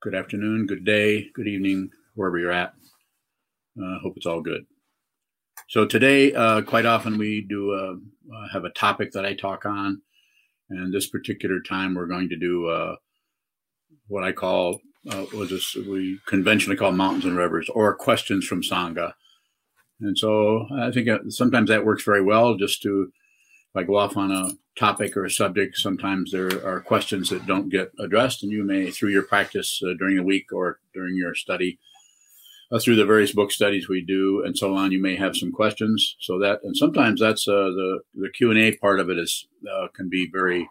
good afternoon, good day, good evening, wherever you're at. Uh, hope it's all good. So today, uh, quite often we do uh, uh have a topic that I talk on, and this particular time we're going to do uh, what I call uh, was this we conventionally call mountains and rivers or questions from Sangha. And so I think sometimes that works very well just to if I go off on a topic or a subject, sometimes there are questions that don't get addressed, and you may, through your practice uh, during the week or during your study, uh, through the various book studies we do and so on, you may have some questions. So that, and sometimes that's uh, the the Q and A part of it is uh, can be very,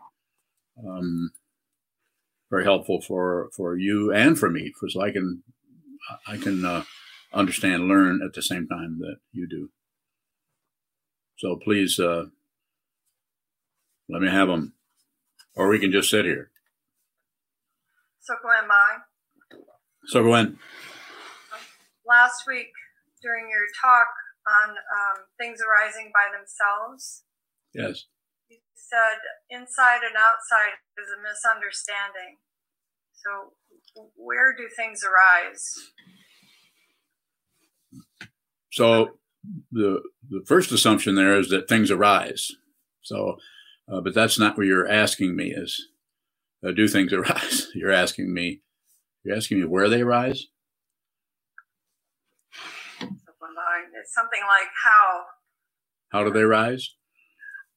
um, very helpful for for you and for me, for so I can I can uh, understand, learn at the same time that you do. So please uh, let me have them. Or we can just sit here. So Gwen, bye. So Gwen. Last week during your talk on um, things arising by themselves. Yes. You said inside and outside is a misunderstanding. So where do things arise? So the the first assumption there is that things arise. So uh, but that's not what you're asking me is uh, do things arise? You're asking me, you're asking me where they rise? It's something like how. How do they rise?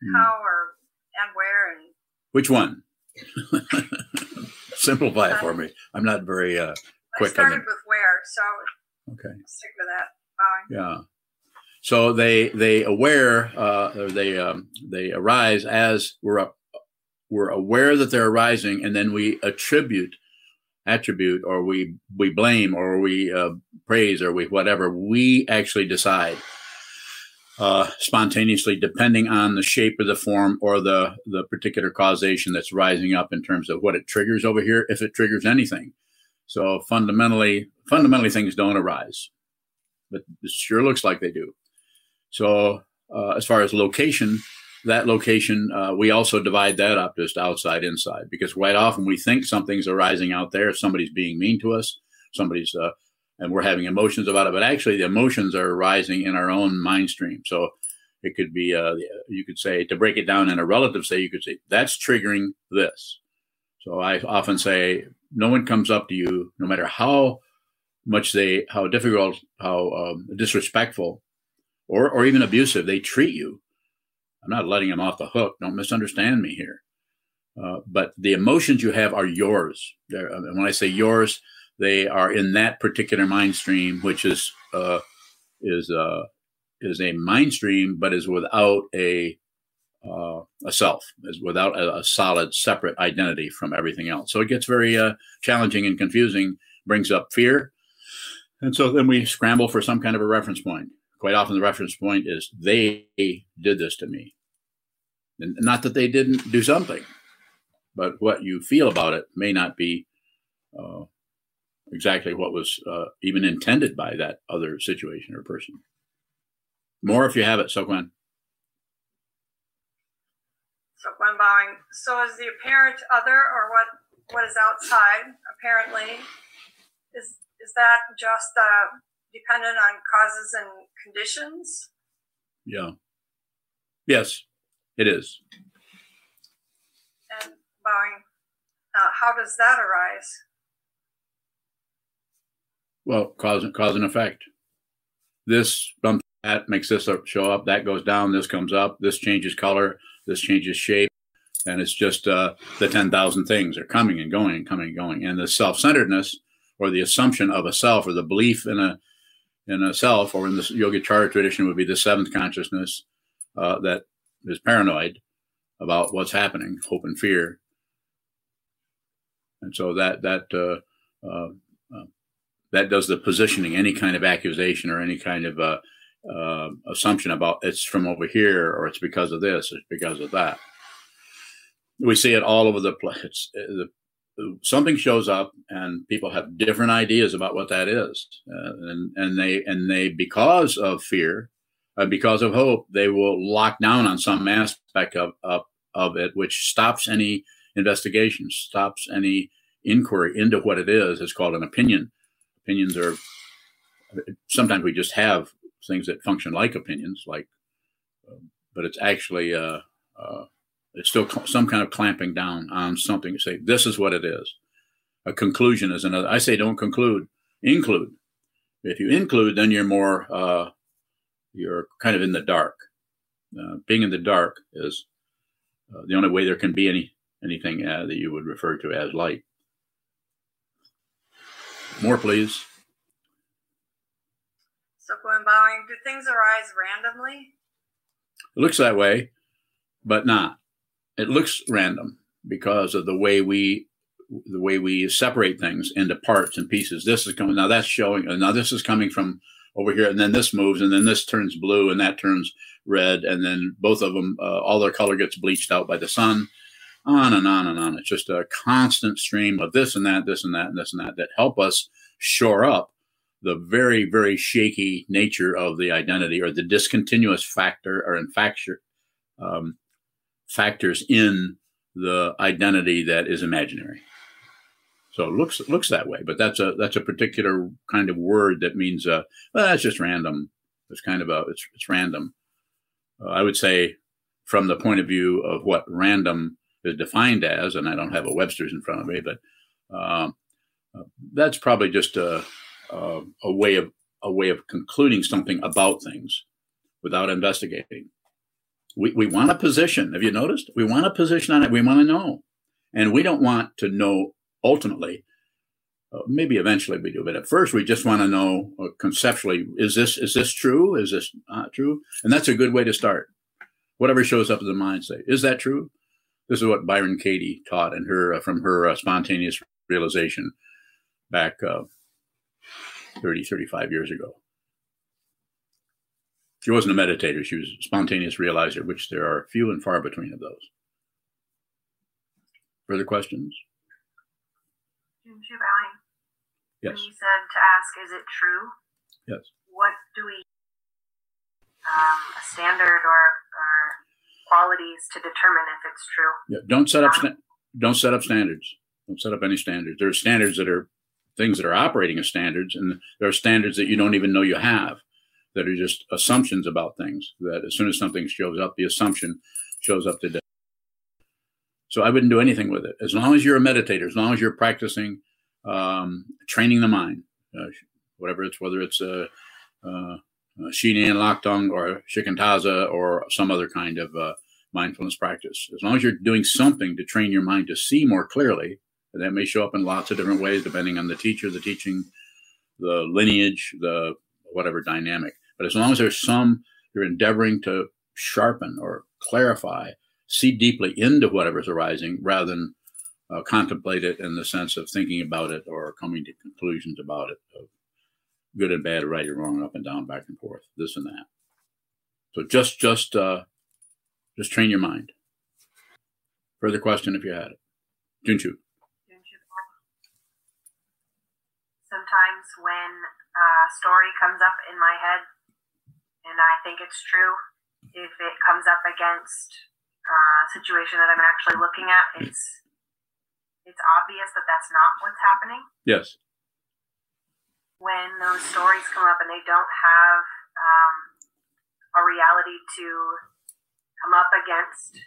Hmm. How or and where and. Which one? Simplify it for me. I'm not very uh, quick. I started with where, so okay. stick with that. Bye. Yeah. So they they aware uh, they um, they arise as we're we're aware that they're arising, and then we attribute attribute or we we blame or we uh, praise or we whatever we actually decide uh, spontaneously depending on the shape of the form or the the particular causation that's rising up in terms of what it triggers over here if it triggers anything. So fundamentally fundamentally things don't arise but it sure looks like they do so uh, as far as location, that location, uh, we also divide that up just outside, inside, because quite often we think something's arising out there, somebody's being mean to us, somebody's, uh, and we're having emotions about it. But actually, the emotions are arising in our own mind stream. So it could be, uh, you could say, to break it down in a relative say, you could say, that's triggering this. So I often say, no one comes up to you, no matter how much they, how difficult, how um, disrespectful or, or even abusive they treat you. I'm not letting them off the hook. Don't misunderstand me here. Uh, but the emotions you have are yours. They're, and when I say yours, they are in that particular mind stream, which is uh, is uh, is a mind stream, but is without a uh, a self, is without a, a, solid, separate identity from everything else. So it gets very uh, challenging and confusing. Brings up fear, and so then we scramble for some kind of a reference point quite often the reference point is they did this to me. And not that they didn't do something, but what you feel about it may not be uh, exactly what was uh, even intended by that other situation or person. More if you have it, so Gwen. So Gwen bowing. So is the apparent other or what what is outside apparently is is that just a dependent on causes and conditions? Yeah. Yes, it is. And bowing, uh, how does that arise? Well, cause, and cause and effect. This bump that makes this show up, that goes down, this comes up, this changes color, this changes shape. And it's just uh, the 10,000 things are coming and going and coming and going. And the self centeredness or the assumption of a self or the belief in a in a self, or in the Yogacara tradition, would be the seventh consciousness uh, that is paranoid about what's happening, hope and fear. And so that that uh, uh, uh that does the positioning. Any kind of accusation or any kind of uh, uh, assumption about it's from over here or it's because of this, it's because of that. We see it all over the place. The something shows up and people have different ideas about what that is uh, and and they and they because of fear uh, because of hope they will lock down on some aspect of, of of it which stops any investigation stops any inquiry into what it is it's called an opinion. Opinions are sometimes we just have things that function like opinions, like, uh, but it's actually it's still cl- some kind of clamping down on something. Say this is what it is. A conclusion is another. I say don't conclude, include. If you include, then you're more uh, you're kind of in the dark. Uh, being in the dark is uh, the only way there can be any anything uh, that you would refer to as light. More, please. So, Gwen Bowing, do things arise randomly? It looks that way, but not. It looks random because of the way we the way we separate things into parts and pieces. This is coming now. That's showing. Now this is coming from over here, and then this moves, and then this turns blue, and that turns red, and then both of them, uh, all their color gets bleached out by the sun. On and on and on. It's just a constant stream of this and that, this and that, and this and that that help us shore up the very, very shaky nature of the identity or the discontinuous factor or in factor, um, factors in the identity that is imaginary. So it looks looks that way, but that's a that's a particular kind of word that means uh, well, that's just random. It's kind of a it's it's random. Uh, I would say, from the point of view of what random is defined as, and I don't have a Webster's in front of me, but uh, that's probably just a, a, a way of a way of concluding something about things without investigating. We, we want a position. Have you noticed? We want a position on it. We want to know. And we don't want to know ultimately, uh, maybe eventually we do, but at first we just want to know uh, conceptually: is this is this true? Is this not true? And that's a good way to start. Whatever shows up in the mind, say, is that true? This is what Byron Katie taught in her uh, from her uh, spontaneous realization back uh, 30, 35 years ago. She wasn't a meditator; she was a spontaneous realizer, which there are few and far between of those. Further questions? Yes. When you said to ask, is it true? Yes. What do we, um, a standard or, or qualities to determine if it's true? Yeah. Don't set up, sta- don't set up standards. Don't set up any standards. There are standards that are things that are operating as standards, and there are standards that you don't even know you have that are just assumptions about things. That as soon as something shows up, the assumption shows up today. So I wouldn't do anything with it. As long as you're a meditator, as long as you're practicing um, training the mind, uh, whatever it's, whether it's a, a, a Shinan Lakdong or Shikantaza or some other kind of uh, mindfulness practice. As long as you're doing something to train your mind to see more clearly, and that may show up in lots of different ways depending on the teacher, the teaching, the lineage, the whatever dynamic. But as long as there's some, you're endeavoring to sharpen or clarify, see deeply into whatever's arising rather than uh, contemplate it in the sense of thinking about it or coming to conclusions about it of good and bad, right and wrong, up and down, back and forth, this and that. So just just uh, just train your mind. Further question if you had it. Junchu. Sometimes when a story comes up in my head and I think it's true, if it comes up against a situation that I'm actually looking at, it's it's obvious that that's not what's happening. Yes. When those stories come up and they don't have um, a reality to come up against,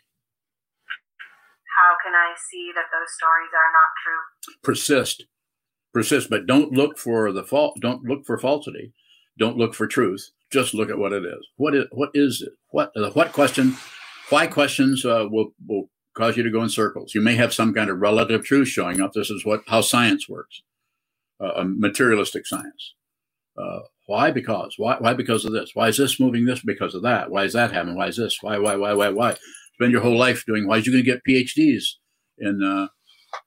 how can I see that those stories are not true? Persist, persist, but don't look for the fault. Don't look for falsity. Don't look for truth. Just look at what it is. What is what is it? What uh, what question? Why questions uh, will will cause you to go in circles. You may have some kind of relative truth showing up. This is what how science works, uh, a materialistic science. Uh, why? Because. Why? Why? Because of this. Why is this moving this? Because of that. Why is that happening? Why is this? Why? Why? Why? Why? Why? Spend your whole life doing. Why? Is you going to get PhDs in uh, uh,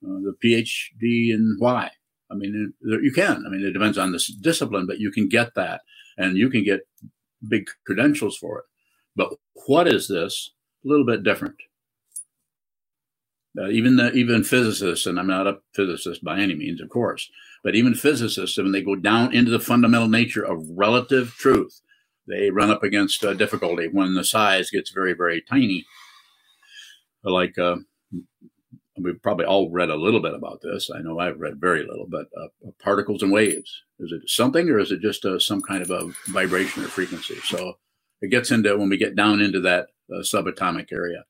the PhD in why? I mean, you can. I mean, it depends on the discipline, but you can get that, and you can get big credentials for it. But what is this? A little bit different. Uh, even the, even physicists, and I'm not a physicist by any means, of course, but even physicists, when they go down into the fundamental nature of relative truth, they run up against uh, difficulty when the size gets very, very tiny. Like uh, we've probably all read a little bit about this. I know I've read very little, but uh, particles and waves. Is it something or is it just uh, some kind of a vibration or frequency? So it gets into when we get down into that uh, subatomic area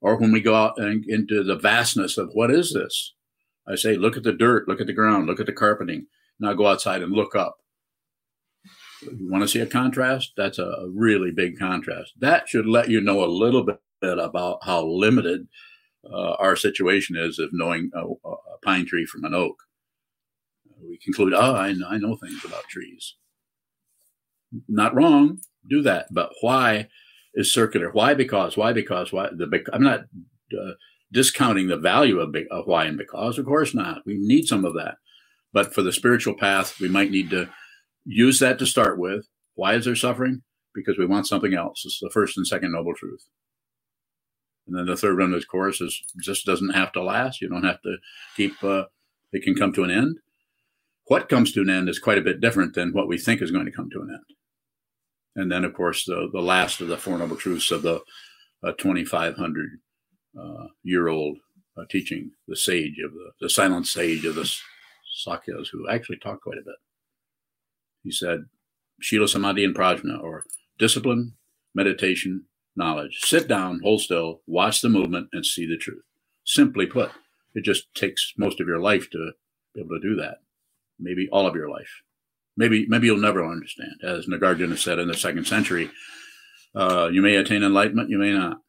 or when we go out and into the vastness of what is this? I say, look at the dirt, look at the ground, look at the carpeting. Now go outside and look up. You want to see a contrast? That's a really big contrast. That should let you know a little bit about how limited uh, our situation is of knowing a, a, pine tree from an oak. We conclude, oh, I know, I know things about trees. Not wrong, do that. But why is circular? Why? Because. Why? Because. Why? The I'm not uh, discounting the value of, of why and because. Of course not. We need some of that. But for the spiritual path, we might need to use that to start with. Why is there suffering? Because we want something else. It's the first and second noble truth. And then the third run of the course is just doesn't have to last. You don't have to keep. Uh, it can come to an end. What comes to an end is quite a bit different than what we think is going to come to an end. And then, of course, the the last of the four noble truths of the uh, 2,500 uh, year old uh, teaching, the sage of the the silent sage of the Sakyas, who actually talked quite a bit. He said, Shila Samadhi and Prajna, or discipline, meditation, knowledge. Sit down, hold still, watch the movement, and see the truth. Simply put, it just takes most of your life to be able to do that. Maybe all of your life. Maybe maybe you'll never understand. As Nagarjuna said in the second century, uh, you may attain enlightenment, you may not.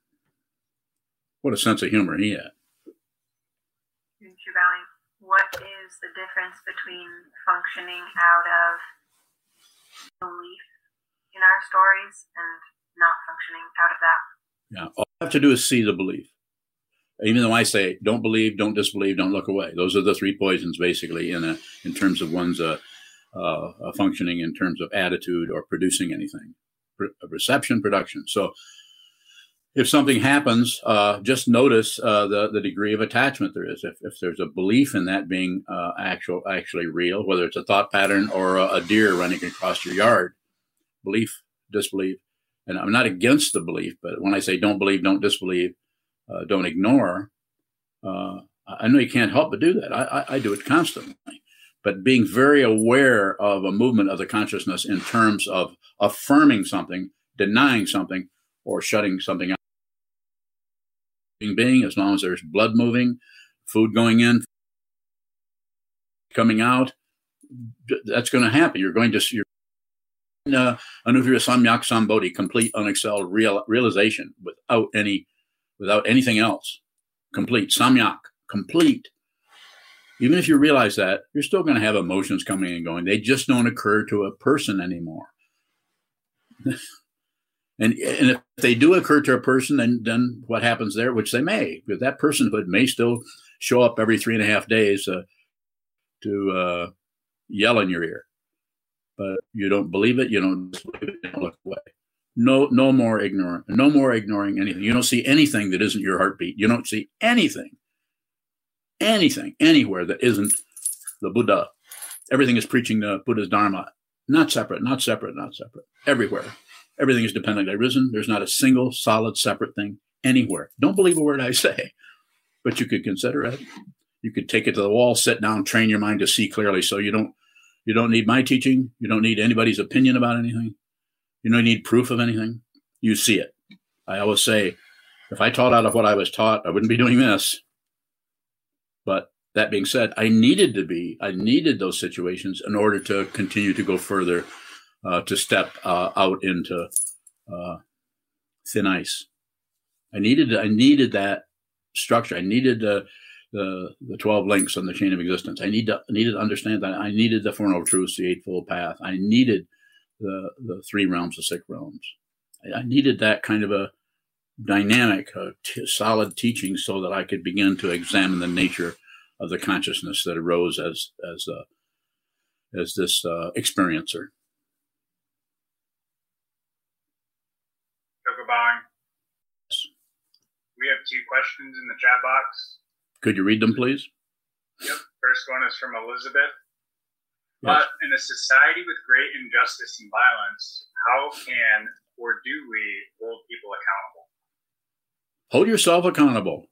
What a sense of humor he had. What is the difference between functioning out of belief in our stories and not functioning out of that. Yeah, all you have to do is see the belief. Even though I say don't believe, don't disbelieve, don't look away. Those are the three poisons, basically, in a, in terms of one's uh, uh, functioning in terms of attitude or producing anything, Re- reception, production. So, if something happens, uh, just notice uh, the the degree of attachment there is. If, if there's a belief in that being uh, actual actually real, whether it's a thought pattern or a, a deer running across your yard, belief, disbelief, and I'm not against the belief, but when I say don't believe, don't disbelieve, uh, don't ignore, uh, I know you can't help but do that. I, I, I, do it constantly. But being very aware of a movement of the consciousness in terms of affirming something, denying something, or shutting something out. Being, as long as there's blood moving, food going in, coming out, that's going to happen. You're going to, you're uh, Anuttara Samyak Sambodhi, complete unexcelled real, realization without any, without anything else. Complete Samyak, complete. Even if you realize that, you're still going to have emotions coming and going. They just don't occur to a person anymore. and and if they do occur to a person, then then what happens there? Which they may, because that personhood may still show up every three and a half days uh, to uh, yell in your ear but you don't believe it, you don't it, don't look away. No, no more ignorant, no more ignoring anything. You don't see anything that isn't your heartbeat. You don't see anything, anything, anywhere that isn't the Buddha. Everything is preaching the Buddha's Dharma. Not separate, not separate, not separate. Everywhere. Everything is dependently risen. There's not a single solid separate thing anywhere. Don't believe a word I say, but you could consider it. You could take it to the wall, sit down, train your mind to see clearly so you don't you don't need my teaching. You don't need anybody's opinion about anything. You don't need proof of anything. You see it. I always say, if I taught out of what I was taught, I wouldn't be doing this. But that being said, I needed to be, I needed those situations in order to continue to go further, uh, to step uh, out into uh, thin ice. I needed, I needed that structure. I needed the the twelve links on the chain of existence. I need to I needed to understand that I needed the Four Noble Truths, the Eightfold Path. I needed the the three realms, the six realms. I, I needed that kind of a dynamic, a t- solid teaching, so that I could begin to examine the nature of the consciousness that arose as as uh, as this uh, experiencer. We have two questions in the chat box. Could you read them, please? Yep. First one is from Elizabeth. Yes. But in a society with great injustice and violence, how can or do we hold people accountable? Hold yourself accountable.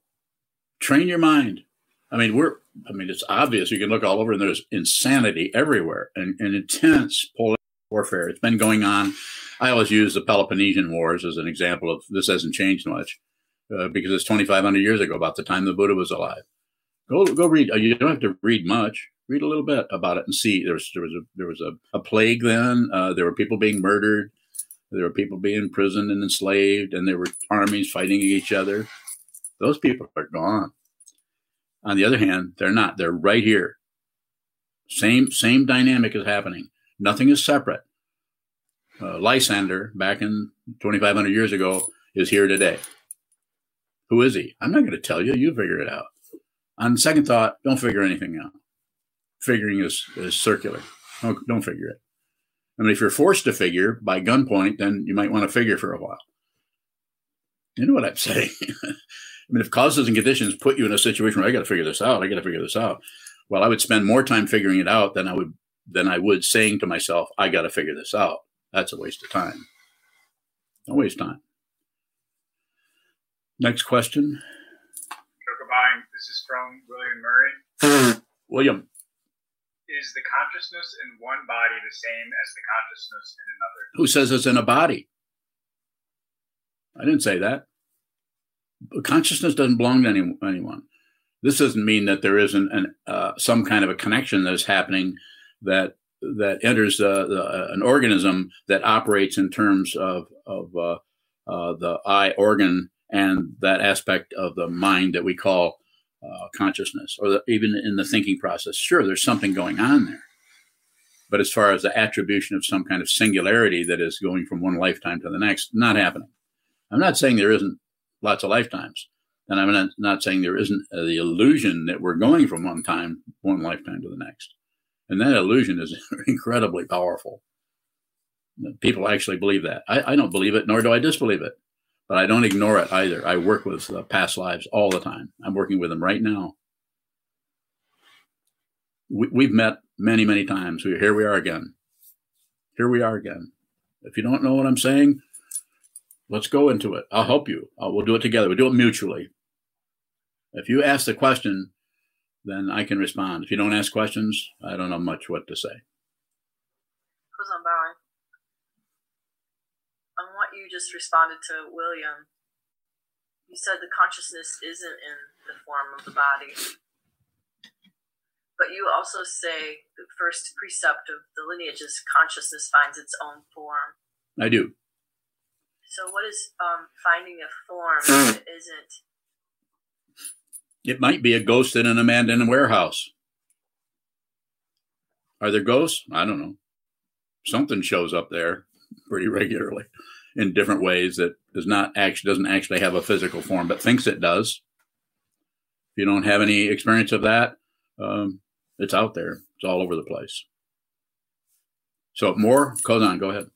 Train your mind. I mean, we're, I mean, it's obvious. You can look all over and there's insanity everywhere and, and intense political warfare. It's been going on. I always use the Peloponnesian Wars as an example of this hasn't changed much uh, because it's 2,500 years ago, about the time the Buddha was alive. Go, go read. You don't have to read much. Read a little bit about it and see. There was there was a there was a, a plague then. Uh, there were people being murdered. There were people being imprisoned and enslaved, and there were armies fighting each other. Those people are gone. On the other hand, they're not. They're right here. Same same dynamic is happening. Nothing is separate. Uh, Lysander, back in 2,500 years ago, is here today. Who is he? I'm not going to tell you. You figure it out. On second thought, don't figure anything out. Figuring is, is circular. Don't, don't figure it. I mean, if you're forced to figure by gunpoint, then you might want to figure for a while. You know what I'm saying? I mean, if causes and conditions put you in a situation where I got to figure this out, I got to figure this out. Well, I would spend more time figuring it out than I would than I would saying to myself, I got to figure this out. That's a waste of time. Don't waste time. Next question. Jokabine, this is from William Murray. William. Is the consciousness in one body the same as the consciousness in another? Who says it's in a body? I didn't say that consciousness doesn't belong to any, anyone. This doesn't mean that there isn't an, uh, some kind of a connection that is happening that that enters uh, the, an organism that operates in terms of of uh, uh the eye organ and that aspect of the mind that we call uh, consciousness, or the, even in the thinking process. Sure, there's something going on there, but as far as the attribution of some kind of singularity that is going from one lifetime to the next, not happening. I'm not saying there isn't lots of lifetimes. And I'm not, not saying there isn't the illusion that we're going from one time, one lifetime to the next. And that illusion is incredibly powerful. People actually believe that. I, I, don't believe it, nor do I disbelieve it, but I don't ignore it either. I work with uh, past lives all the time. I'm working with them right now. We, have met many, many times. We, here we are again. Here we are again. If you don't know what I'm saying, Let's go into it. I'll help you. Uh, we'll do it together. We'll do it mutually. If you ask the question, then I can respond. If you don't ask questions, I don't know much what to say. Goes on bowing. On what you just responded to William, you said the consciousness isn't in the form of the body. But you also say the first precept of the lineage is consciousness finds its own form. I do. So, what is um, finding a form that isn't? It might be a ghost in an abandoned warehouse. Are there ghosts? I don't know. Something shows up there pretty regularly in different ways that does not actually doesn't actually have a physical form, but thinks it does. If you don't have any experience of that, um, it's out there. It's all over the place. So more, on. go ahead.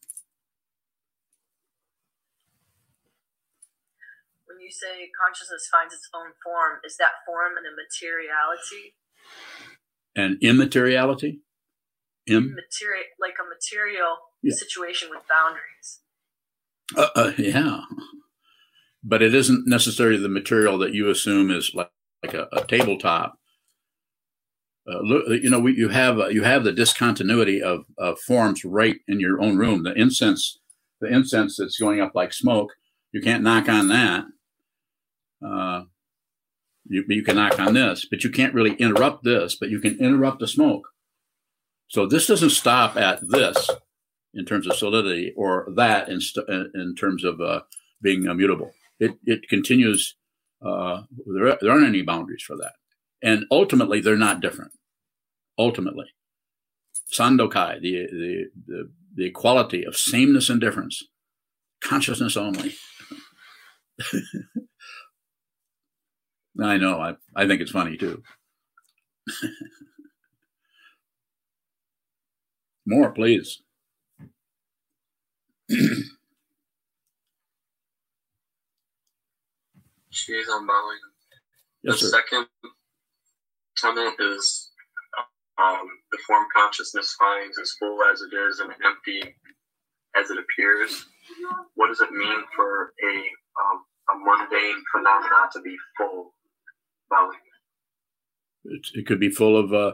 When you say consciousness finds its own form, is that form an immateriality? An immateriality? Im- Materi- like a material yeah. situation with boundaries. Uh, uh, yeah. But it isn't necessarily the material that you assume is like, like a, a tabletop. Uh, you know, we, you have uh, you have the discontinuity of, of forms right in your own room. The incense, the incense that's going up like smoke, you can't knock on that. Uh, you, you can knock on this, but you can't really interrupt this, but you can interrupt the smoke. So this doesn't stop at this in terms of solidity or that in, st- in terms of uh, being immutable. It, it continues. Uh, there, there aren't any boundaries for that. And ultimately, they're not different. Ultimately, Sandokai, the, the, the, the equality of sameness and difference, consciousness only. I know. I, I think it's funny too. More, please. She's on. Yes, the sir. second tenet is um, the form consciousness finds as full as it is and empty as it appears. What does it mean for a um, a mundane phenomenon to be full? It, it could be full of uh,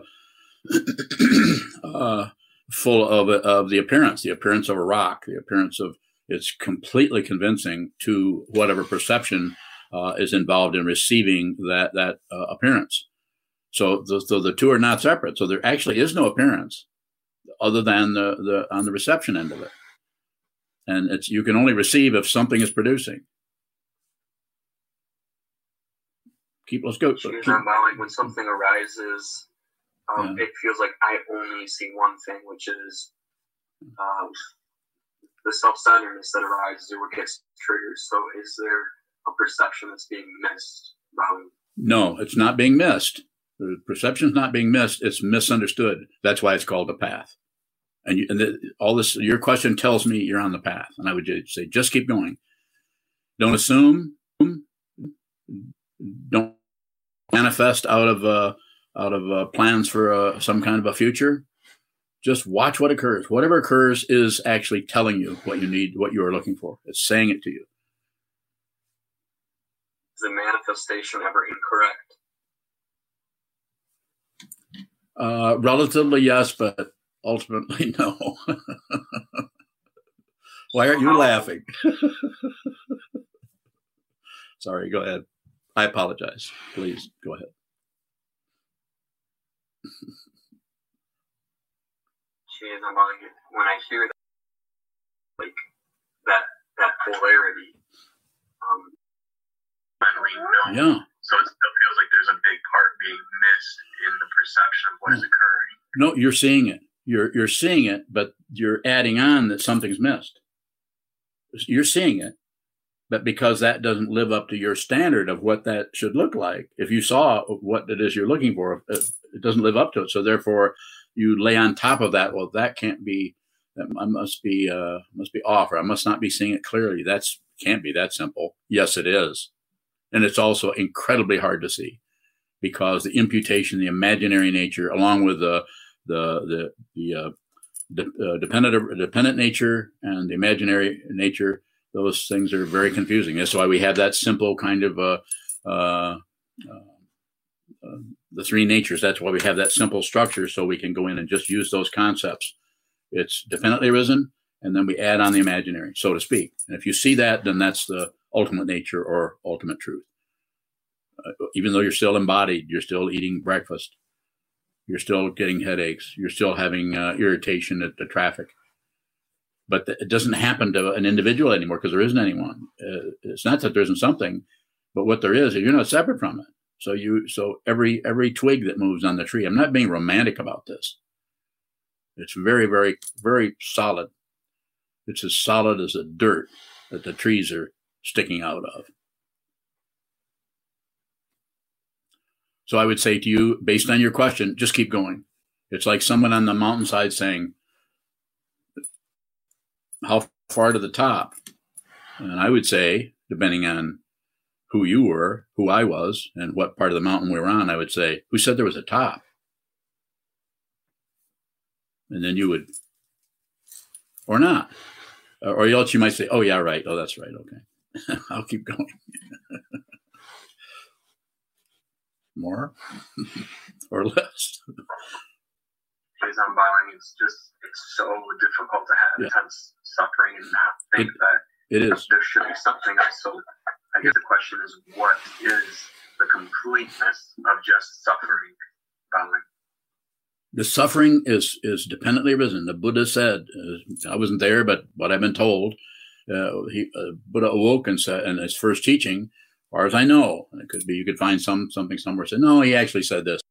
uh, full of of the appearance, the appearance of a rock, the appearance of it's completely convincing to whatever perception uh, is involved in receiving that that uh, appearance. So the, so the two are not separate. So there actually is no appearance other than the, the on the reception end of it, and it's you can only receive if something is producing. Keep let's go. Keep, when something arises, um, yeah. it feels like I only see one thing, which is um, the self-centeredness that arises or gets triggered. So is there a perception that's being missed? No, it's not being missed. The perception is not being missed. It's misunderstood. That's why it's called a path. And, you, and the, all this, your question tells me you're on the path. And I would just say, just keep going. Don't assume. Don't manifest out of uh, out of uh, plans for uh, some kind of a future. Just watch what occurs. Whatever occurs is actually telling you what you need, what you are looking for. It's saying it to you. Is the manifestation ever incorrect? Uh, relatively, yes, but ultimately, no. Why aren't you laughing? Sorry, go ahead. I apologize. Please go ahead. when I hear that, like that that polarity, um, finally know. Yeah. So it still feels like there's a big part being missed in the perception of what is occurring. No, you're seeing it. You're you're seeing it, but you're adding on that something's missed. You're seeing it, but because that doesn't live up to your standard of what that should look like, if you saw what it is you're looking for, it doesn't live up to it. So therefore, you lay on top of that. Well, that can't be. That must be uh, must be off, or I must not be seeing it clearly. That's can't be that simple. Yes, it is, and it's also incredibly hard to see because the imputation, the imaginary nature, along with the the the the uh, de- uh, dependent dependent nature and the imaginary nature, those things are very confusing. That's why we have that simple kind of uh, uh, uh the three natures. That's why we have that simple structure, so we can go in and just use those concepts. It's dependently risen, and then we add on the imaginary, so to speak. And if you see that, then that's the ultimate nature or ultimate truth. Uh, even though you're still embodied, you're still eating breakfast, you're still getting headaches, you're still having uh, irritation at the traffic. But it doesn't happen to an individual anymore because there isn't anyone. Uh, it's not that there isn't something, but what there is, you're not separate from it. So you so every every twig that moves on the tree. I'm not being romantic about this. It's very very very solid. It's as solid as the dirt that the trees are sticking out of. So I would say to you, based on your question, just keep going. It's like someone on the mountainside saying, How far to the top? And I would say, depending on who you were, who I was, and what part of the mountain we were on, I would say, Who said there was a top? And then you would, or not. Or else you might say, Oh, yeah, right. Oh, that's right. Okay. I'll keep going. More or less? Because I'm it's just, it's so difficult to have yeah. intense suffering and not think it, that it is. there should be something else. So I guess the question is, what is the completeness of just suffering, bowing? The suffering is is dependently arisen. The Buddha said, uh, I wasn't there, but what I've been told, uh, he, uh, Buddha awoke and said, in his first teaching, as far as I know, it could be you could find some something somewhere. Said no, he actually said this.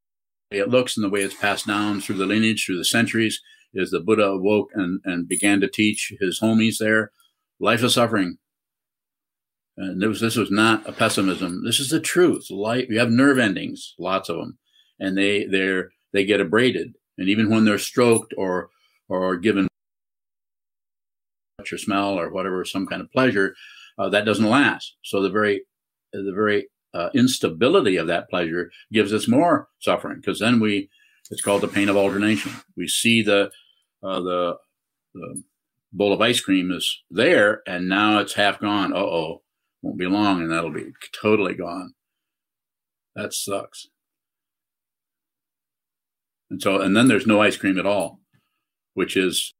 It looks and the way it's passed down through the lineage, through the centuries, is the Buddha awoke and, and began to teach his homies there, life of suffering, and this, was, this was not a pessimism. This is the truth. Light, you have nerve endings, lots of them, and they they're they get abraded. And even when they're stroked or or given touch or smell or whatever, some kind of pleasure, uh, that doesn't last. So the very the very uh, instability of that pleasure gives us more suffering because then we it's called the pain of alternation. We see the uh, the the bowl of ice cream is there and now it's half gone. Uh oh won't be long and that'll be totally gone. That sucks. And so, and then there's no ice cream at all, which is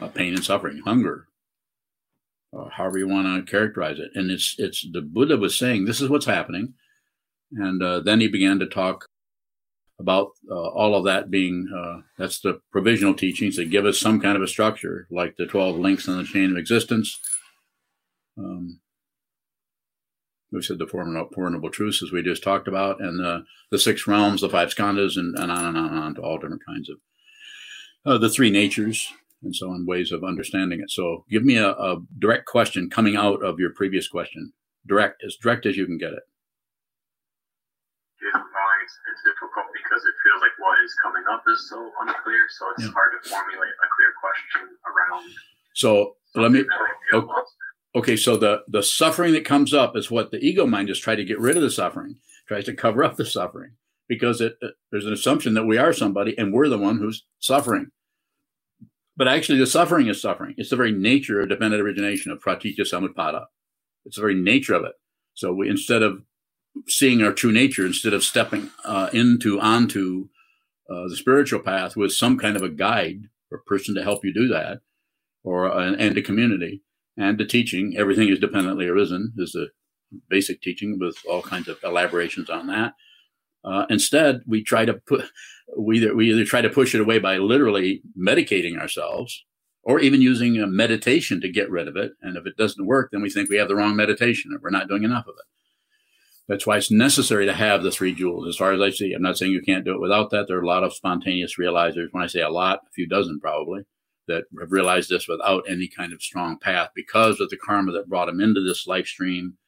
uh, pain and suffering, hunger, or however you want to characterize it. And it's it's the Buddha was saying this is what's happening, and uh, then he began to talk about uh, all of that being uh, that's the provisional teachings that give us some kind of a structure, like the twelve links in the chain of existence. Um, we said the four noble truths, as we just talked about, and the, the six realms, the five skandhas, and, and on and on and on to all different kinds of uh, the three natures, and so on ways of understanding it. So, give me a, a direct question coming out of your previous question, direct as direct as you can get it. Yeah, well, it's, it's difficult because it feels like what is coming up is so unclear, so it's yeah. hard to formulate a clear question around. So let me. Okay, okay, so the the suffering that comes up is what the ego mind is trying to get rid of the suffering, tries to cover up the suffering because it, it, there's an assumption that we are somebody and we're the one who's suffering. But actually, the suffering is suffering. It's the very nature of dependent origination of pratitya samutpada. It's the very nature of it. So we instead of seeing our true nature, instead of stepping uh, into onto uh, the spiritual path with some kind of a guide or person to help you do that, or uh, and a community, and the teaching. Everything is dependently arisen is the basic teaching with all kinds of elaborations on that. Uh, instead, we try to put we either we either try to push it away by literally medicating ourselves, or even using a meditation to get rid of it. And if it doesn't work, then we think we have the wrong meditation, or we're not doing enough of it. That's why it's necessary to have the three jewels. As far as I see, I'm not saying you can't do it without that. There are a lot of spontaneous realizers. When I say a lot, a few dozen probably that have realized this without any kind of strong path because of the karma that brought them into this life stream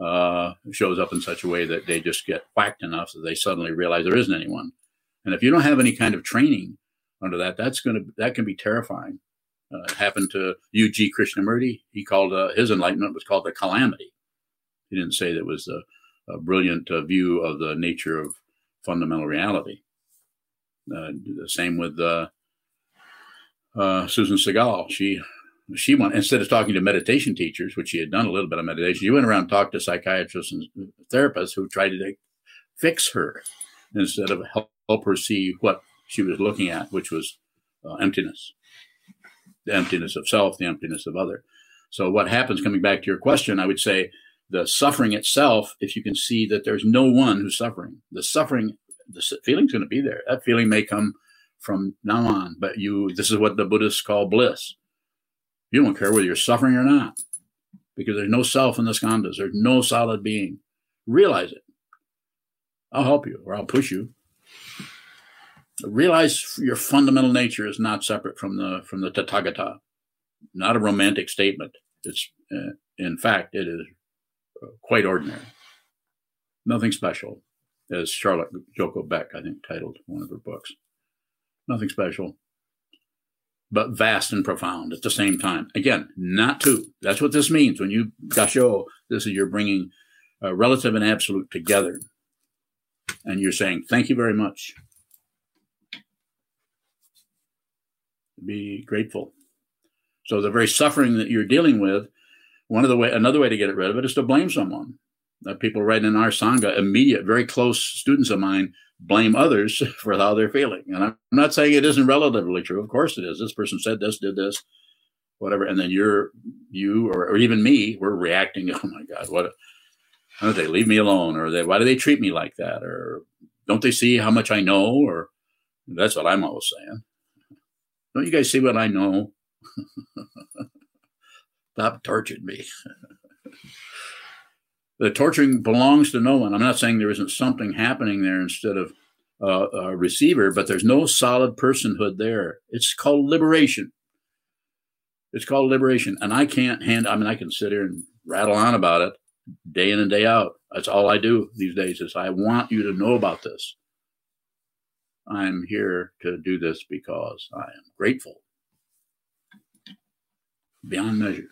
uh, shows up in such a way that they just get whacked enough that they suddenly realize there isn't anyone. And if you don't have any kind of training under that, that's going to that can be terrifying. Uh, it happened to U.G. Krishnamurti. He called uh, his enlightenment was called the calamity. He didn't say that was a, a brilliant uh, view of the nature of fundamental reality. Uh, the same with uh, uh, Susan Segal. She she went instead of talking to meditation teachers, which she had done a little bit of meditation. She went around and talked to psychiatrists and therapists who tried to fix her instead of help, help her see what she was looking at, which was uh, emptiness, the emptiness of self, the emptiness of other. So what happens? Coming back to your question, I would say the suffering itself. If you can see that there's no one who's suffering, the suffering, the feeling's going to be there. That feeling may come from now on. But you, this is what the Buddhists call bliss. You don't care whether you're suffering or not, because there's no self in the skandhas. There's no solid being. Realize it. I'll help you, or I'll push you. Realize your fundamental nature is not separate from the from the Tathagata. Not a romantic statement. It's uh, in fact it is uh, quite ordinary. Nothing special, as Charlotte Joko Beck, I think, titled one of her books nothing special, but vast and profound at the same time. Again, not two. That's what this means. When you gasho, this is you're bringing relative and absolute together. And you're saying, thank you very much. Be grateful. So the very suffering that you're dealing with, one of the way, another way to get it rid of it is to blame someone. Uh, people right in our sangha, immediate, very close students of mine, blame others for how they're feeling. And I'm not saying it isn't relatively true. Of course it is. This person said this, did this, whatever. And then you're, you or, or even me, we're reacting. Oh my God, what? Don't they leave me alone? Or they, why do they treat me like that? Or don't they see how much I know? Or that's what I'm always saying. Don't you guys see what I know? Stop torturing me. The torturing belongs to no one. I'm not saying there isn't something happening there instead of uh, a receiver, but there's no solid personhood there. It's called liberation. It's called liberation. And I can't hand, I mean, I can sit here and rattle on about it day in and day out. That's all I do these days is I want you to know about this. I'm here to do this because I am grateful beyond measure.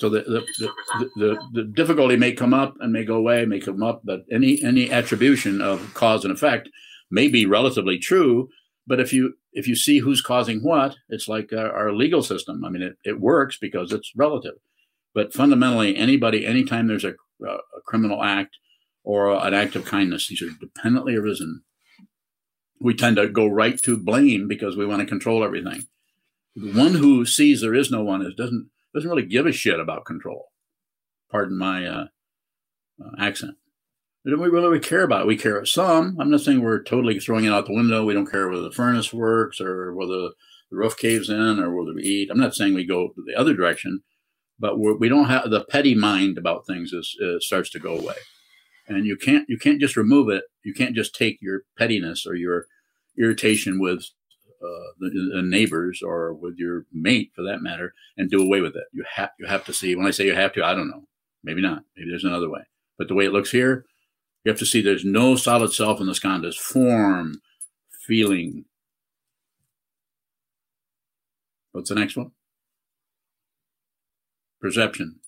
So the the, the, the, the, difficulty may come up and may go away, may come up, but any any attribution of cause and effect may be relatively true. But if you if you see who's causing what, it's like our, our legal system. I mean, it, it works because it's relative. But fundamentally, anybody, anytime there's a, a criminal act or an act of kindness. These are dependently arisen. We tend to go right to blame because we want to control everything. The one who sees there is no one is doesn't doesn't really give a shit about control. Pardon my uh, uh, accent. We really care about it. We care some. I'm not saying we're totally throwing it out the window. We don't care whether the furnace works or whether the roof caves in or whether we eat. I'm not saying we go the other direction, but we're, we do not have the petty mind about things is, starts to go away, and you can't you can't just remove it. You can't just take your pettiness or your irritation with uh, neighbors or with your mate for that matter and do away with it. You have you have to see. When I say you have to, I don't know. Maybe not. Maybe there's another way. But the way it looks here, you have to see there's no solid self in the skandhas. Form, feeling. What's the next one? Perception,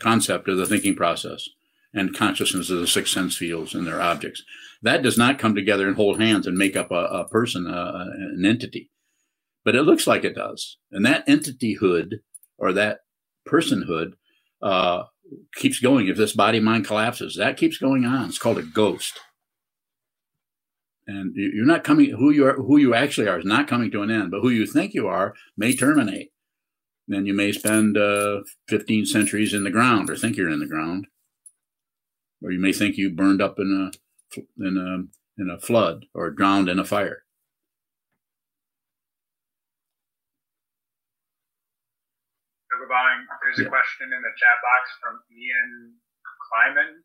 concept of the thinking process, and consciousness of the six sense fields and their objects. That does not come together and hold hands and make up a, a person, a, an entity. But it looks like it does. And that entityhood or that personhood uh, keeps going. If this body mind collapses, that keeps going on. It's called a ghost. And you're not coming. Who you are, who you actually are, is not coming to an end. But who you think you are may terminate. Then you may spend uh, 15 centuries in the ground, or think you're in the ground, or you may think you burned up in a in a in a flood, or drowned in a fire. There's a question in the chat box from Ian Kleiman.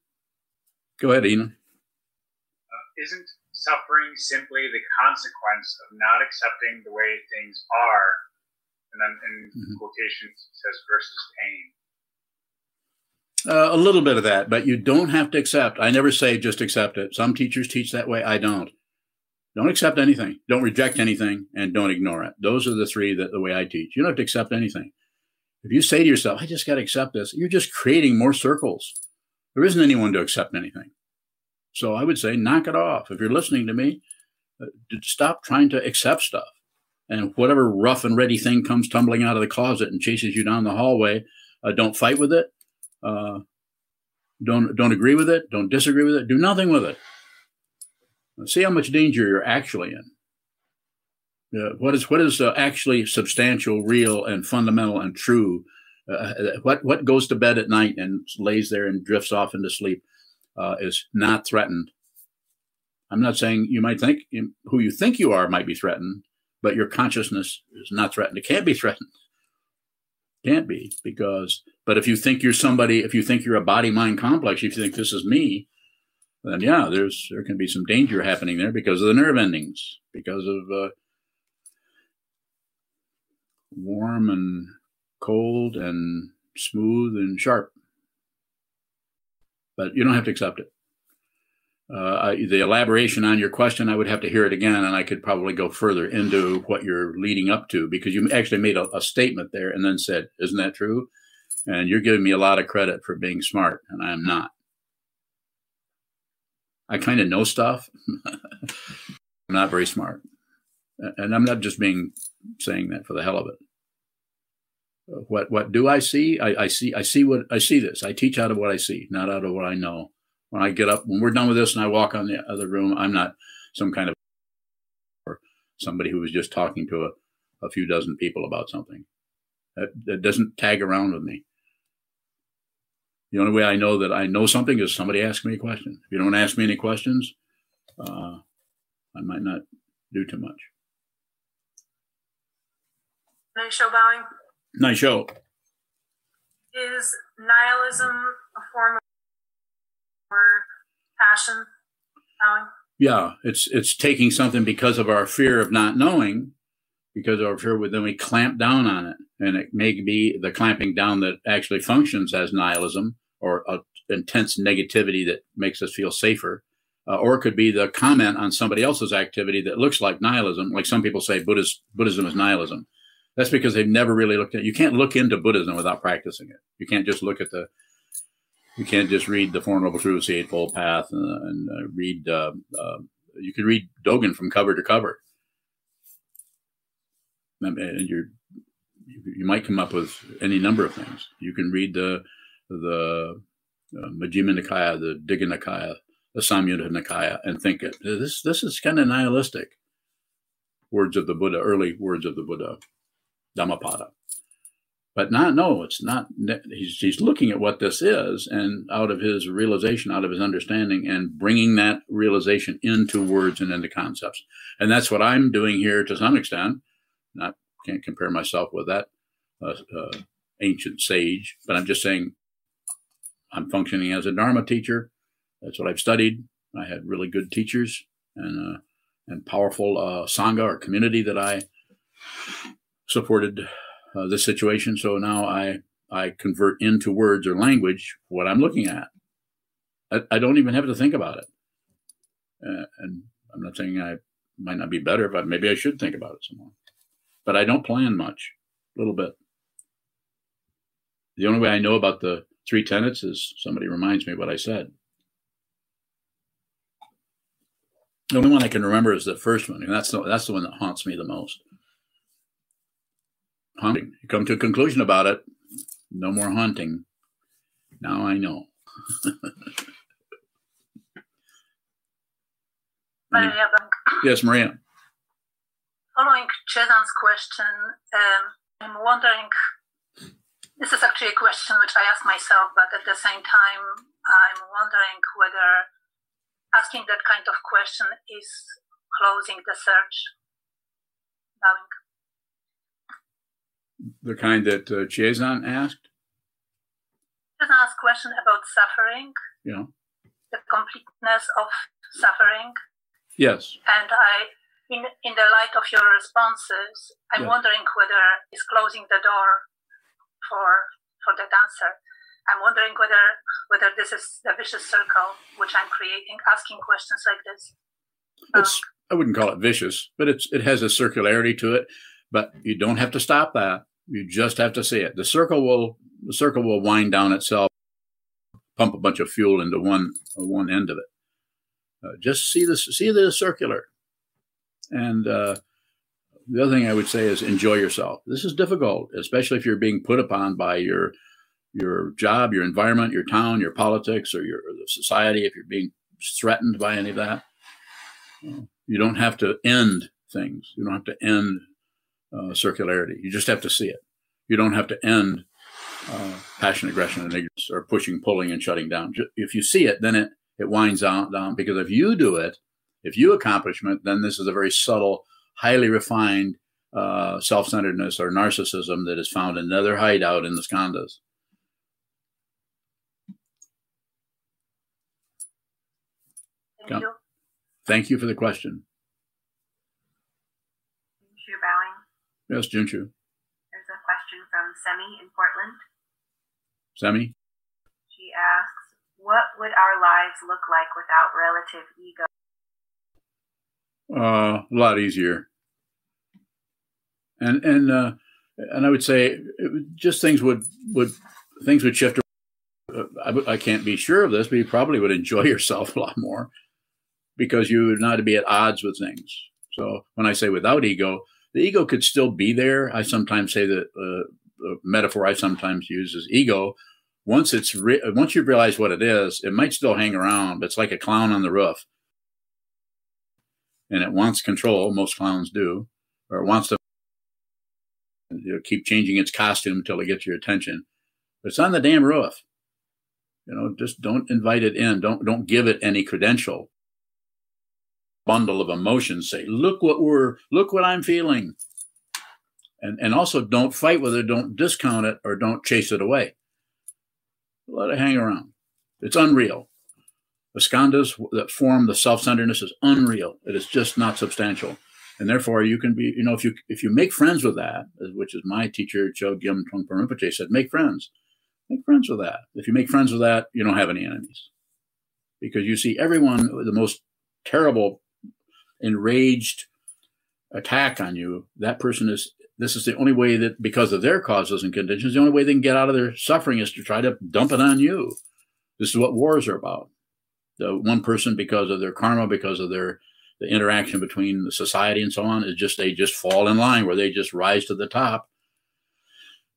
Go ahead, Ian. Uh, isn't suffering simply the consequence of not accepting the way things are? And then in mm-hmm. quotations says versus pain. Uh, a little bit of that, but you don't have to accept. I never say just accept it. Some teachers teach that way. I don't. Don't accept anything. Don't reject anything, and don't ignore it. Those are the three that the way I teach. You don't have to accept anything. If you say to yourself, I just got to accept this, you're just creating more circles. There isn't anyone to accept anything. So I would say, knock it off. If you're listening to me, uh, stop trying to accept stuff. And whatever rough and ready thing comes tumbling out of the closet and chases you down the hallway, uh, don't fight with it. Uh, don't don't agree with it. Don't disagree with it. Do nothing with it. See how much danger you're actually in. Uh, what is what is uh, actually substantial, real, and fundamental and true? Uh, uh, what what goes to bed at night and lays there and drifts off into sleep uh, is not threatened. I'm not saying you might think who you think you are might be threatened, but your consciousness is not threatened. It can't be threatened. Can't be because. But if you think you're somebody, if you think you're a body mind complex, if you think this is me, then yeah, there's there can be some danger happening there because of the nerve endings, because of uh, warm and cold and smooth and sharp. But you don't have to accept it. Uh, the elaboration on your question, I would have to hear it again, and I could probably go further into what you're leading up to because you actually made a, a statement there and then said, "Isn't that true?" And you're giving me a lot of credit for being smart, and I am not. I kind of know stuff. I'm not very smart, and I'm not just being saying that for the hell of it. What what do I see? I, I see I see what I see this. I teach out of what I see, not out of what I know. When I get up, when we're done with this, and I walk on the other room, I'm not some kind of or somebody who was just talking to a, a few dozen people about something. That, that doesn't tag around with me. The only way I know that I know something is somebody asks me a question. If you don't ask me any questions, uh, I might not do too much. Nice show, bowing. Nice show. Is nihilism a form passion? Yeah, it's it's taking something because of our fear of not knowing, because of our fear, then we clamp down on it, and it may be the clamping down that actually functions as nihilism or a intense negativity that makes us feel safer. Uh, or it could be the comment on somebody else's activity that looks like nihilism. Like some people say, Buddhist, Buddhism is nihilism. That's because they've never really looked at. You can't look into Buddhism without practicing it. You can't just look at the. You can't just read the Four Noble Truths, the Eightfold Path, and, and uh, read. Uh, uh, you can read Dogen from cover to cover, and you're you might come up with any number of things. You can read the the uh, Majjhima Nikaya, the Digha Nikaya, the Samyutta Nikaya, and think it. This this is kind of nihilistic. Words of the Buddha, early words of the Buddha, Dhammapada. But not, no, it's not. He's, he's looking at what this is and out of his realization, out of his understanding, and bringing that realization into words and into concepts. And that's what I'm doing here to some extent. Not can't compare myself with that uh, uh, ancient sage, but I'm just saying I'm functioning as a Dharma teacher. That's what I've studied. I had really good teachers and uh, and powerful uh, sangha or community that I supported uh, this situation. So now I I convert into words or language what I'm looking at. I, I don't even have to think about it. Uh, and I'm not saying I might not be better, but maybe I should think about it some more. But I don't plan much, a little bit. The only way I know about the three tenets is somebody reminds me what I said. The only one I can remember is the first one, and that's the, that's the one that haunts me the most hunting. You come to a conclusion about it. No more hunting. Now I know. Maria Yes, Maria. Following Chetan's question, um, I'm wondering. This is actually a question which I ask myself, but at the same time, I'm wondering whether asking that kind of question is closing the search. Bowing the kind that uh, Chiazan asked? Chiazan asked a question about suffering. Yeah. The completeness of suffering. Yes. And I, in in the light of your responses, I'm yeah. wondering whether it's closing the door for for that answer. I'm wondering whether whether this is the vicious circle which I'm creating, asking questions like this. It's um, I wouldn't call it vicious, but it's it has a circularity to it. But you don't have to stop that. You just have to see it. The circle will the circle will wind down itself, pump a bunch of fuel into one one end of it. Uh, just see this see the circular. And uh, the other thing I would say is enjoy yourself. This is difficult, especially if you're being put upon by your your job, your environment, your town, your politics, or your society. If you're being threatened by any of that, you don't have to end things. You don't have to end uh, circularity. You just have to see it. You don't have to end uh, passion, aggression, and ignorance, or pushing, pulling, and shutting down. If you see it, then it it winds down, down. Because if you do it, if you accomplish it, then this is a very subtle, highly refined uh, self-centeredness or narcissism that is found in another hideout in the skandhas. Thank you. Thank you for the question. Yes, Junshu. There's a question from Semi in Portland. Semi? She asks, What would our lives look like without relative ego? Uh, a lot easier. And and uh, and I would say just things would would things would shift. I, I can't be sure of this, but you probably would enjoy yourself a lot more because you would not be at odds with things. So when I say without ego, the ego could still be there. I sometimes say that uh, the metaphor I sometimes use is ego. Once it's re- once you realize what it is, it might still hang around. It's like a clown on the roof, and it wants control. Most clowns do, or it wants to you know, keep changing its costume until it gets your attention. But it's on the damn roof. You know, just don't invite it in. Don't don't give it any credential bundle of emotions. Say look what we're look what i'm feeling. And and also don't fight with it don't discount it or don't chase it away. Let it hang around. It's unreal. The skandhas that form the self-centeredness is unreal. It is just not substantial. And therefore you can be you know if you if you make friends with that which is my teacher Chogyam Trungpa Rinpoche said make friends. Make friends with that. If you make friends with that you don't have any enemies. Because you see everyone the most terrible enraged attack on you, that person is this is the only way that because of their causes and conditions, the only way they can get out of their suffering is to try to dump it on you. This is what wars are about. The one person, because of their karma, because of their the interaction between the society and so on, is just they just fall in line where they just rise to the top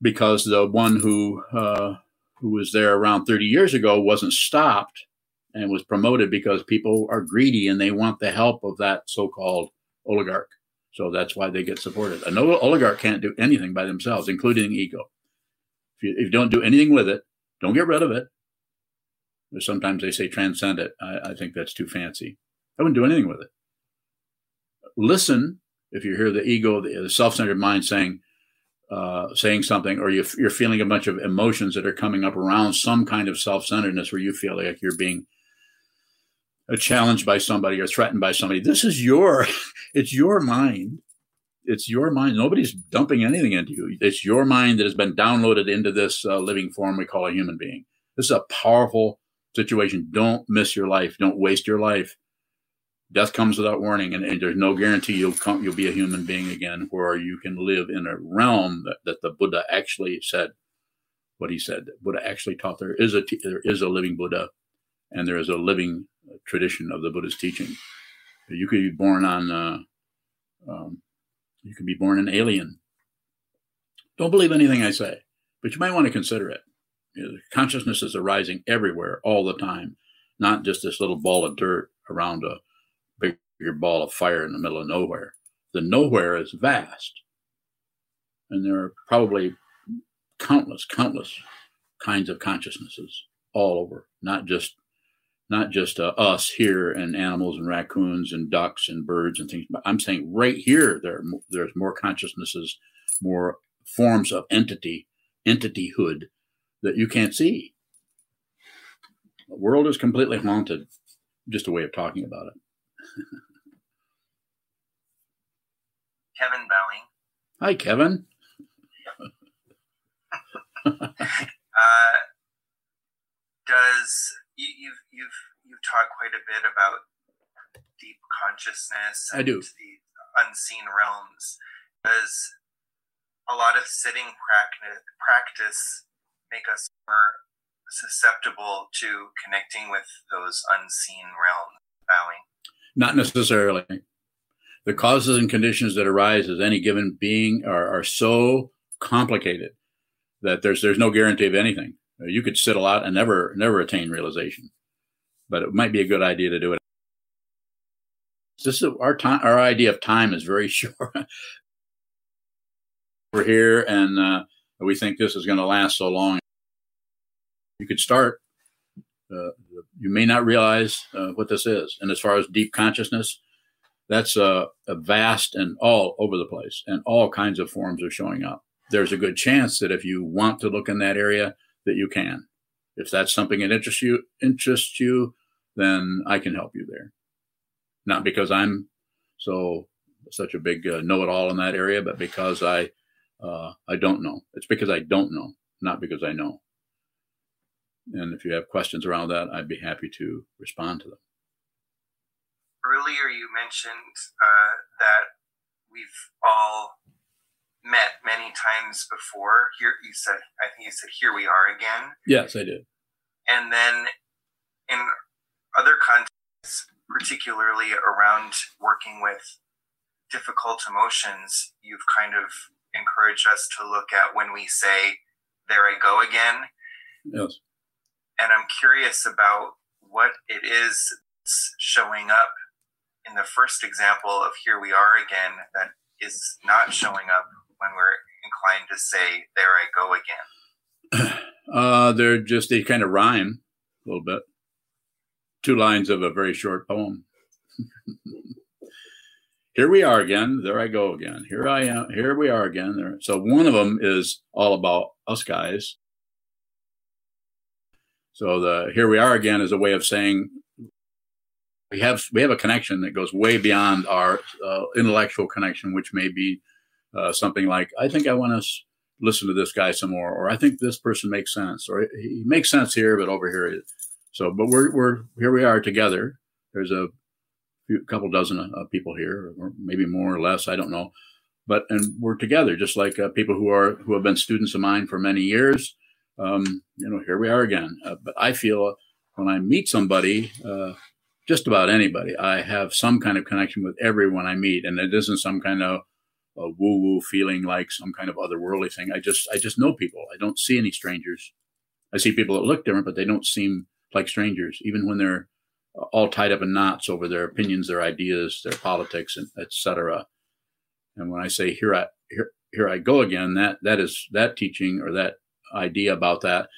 because the one who uh, who was there around 30 years ago wasn't stopped and was promoted because people are greedy and they want the help of that so-called oligarch. So that's why they get supported. An oligarch can't do anything by themselves, including ego. If you, if you don't do anything with it, don't get rid of it. Sometimes they say transcend it. I, I think that's too fancy. I wouldn't do anything with it. Listen if you hear the ego, the, self-centered mind saying, uh, saying something, or you, you're feeling a bunch of emotions that are coming up around some kind of self-centeredness where you feel like you're being challenged by somebody or threatened by somebody. This is your, it's your mind. It's your mind. Nobody's dumping anything into you. It's your mind that has been downloaded into this uh, living form we call a human being. This is a powerful situation. Don't miss your life. Don't waste your life. Death comes without warning, and, and there's no guarantee you'll come, you'll be a human being again, where you can live in a realm that, that the Buddha actually said what he said. Buddha actually taught there is a there is a living Buddha, and there is a living tradition of the Buddha's teaching. You could be born on, uh, um, you could be born an alien. Don't believe anything I say, but you might want to consider it. You know, consciousness is arising everywhere all the time, not just this little ball of dirt around a bigger ball of fire in the middle of nowhere. The nowhere is vast, and there are probably countless, countless kinds of consciousnesses all over, not just not just uh, us here and animals and raccoons and ducks and birds and things. But I'm saying right here, there there's more consciousnesses, more forms of entity, entityhood that you can't see. The world is completely haunted. Just a way of talking about it. Kevin Bowing. Hi, Kevin. uh, does you, you've you've you've talked quite a bit about deep consciousness I do. the unseen realms. Does a lot of sitting practice practice make us more susceptible to connecting with those unseen realms? Bowing. Not necessarily. The causes and conditions that arise as any given being are, are so complicated that there's there's no guarantee of anything. You could sit a lot and never never attain realization, but it might be a good idea to do it. This is our time. Our idea of time is very short. We're here, and uh, we think this is going to last so long. You could start. Uh, you may not realize uh, what this is. And as far as deep consciousness, that's a, vast and all over the place, and all kinds of forms are showing up. There's a good chance that if you want to look in that area, that you can. If that's something that interests you, interests you, then I can help you there. Not because I'm so such a big uh, know-it-all in that area, but because I uh, I don't know. It's because I don't know, not because I know. And if you have questions around that, I'd be happy to respond to them. Earlier, you mentioned uh, that we've all met many times before. Here, you said, I think you said, "Here we are again." Yes, I did. And then, in other contexts, particularly around working with difficult emotions, you've kind of encouraged us to look at when we say, "There I go again." Yes. And I'm curious about what it is showing up in the first example of "Here we are again" that is not showing up when we're inclined to say, "There I go again"? Uh, they're just they kind of rhyme a little bit. Two lines of a very short poem. here we are again. There I go again. Here I am. Here we are again. There. So one of them is all about us guys. So the here we are again is a way of saying we have we have a connection that goes way beyond our uh, intellectual connection, which may be uh, something like, I think I want to listen to this guy some more, or I think this person makes sense, or he makes sense here, but over here. So, but we're, we're, here we are together. There's a few, couple dozen uh, people here, or maybe more or less. I don't know. But, and we're together, just like uh, people who are, who have been students of mine for many years. Um, you know, here we are again. Uh, but I feel when I meet somebody, uh, just about anybody, I have some kind of connection with everyone I meet, and it isn't some kind of a woo woo feeling like some kind of otherworldly thing. I just I just know people. I don't see any strangers. I see people that look different, but they don't seem like strangers, even when they're all tied up in knots over their opinions, their ideas, their politics, and etc. And when I say here I here, here I go again, that that is that teaching or that idea about that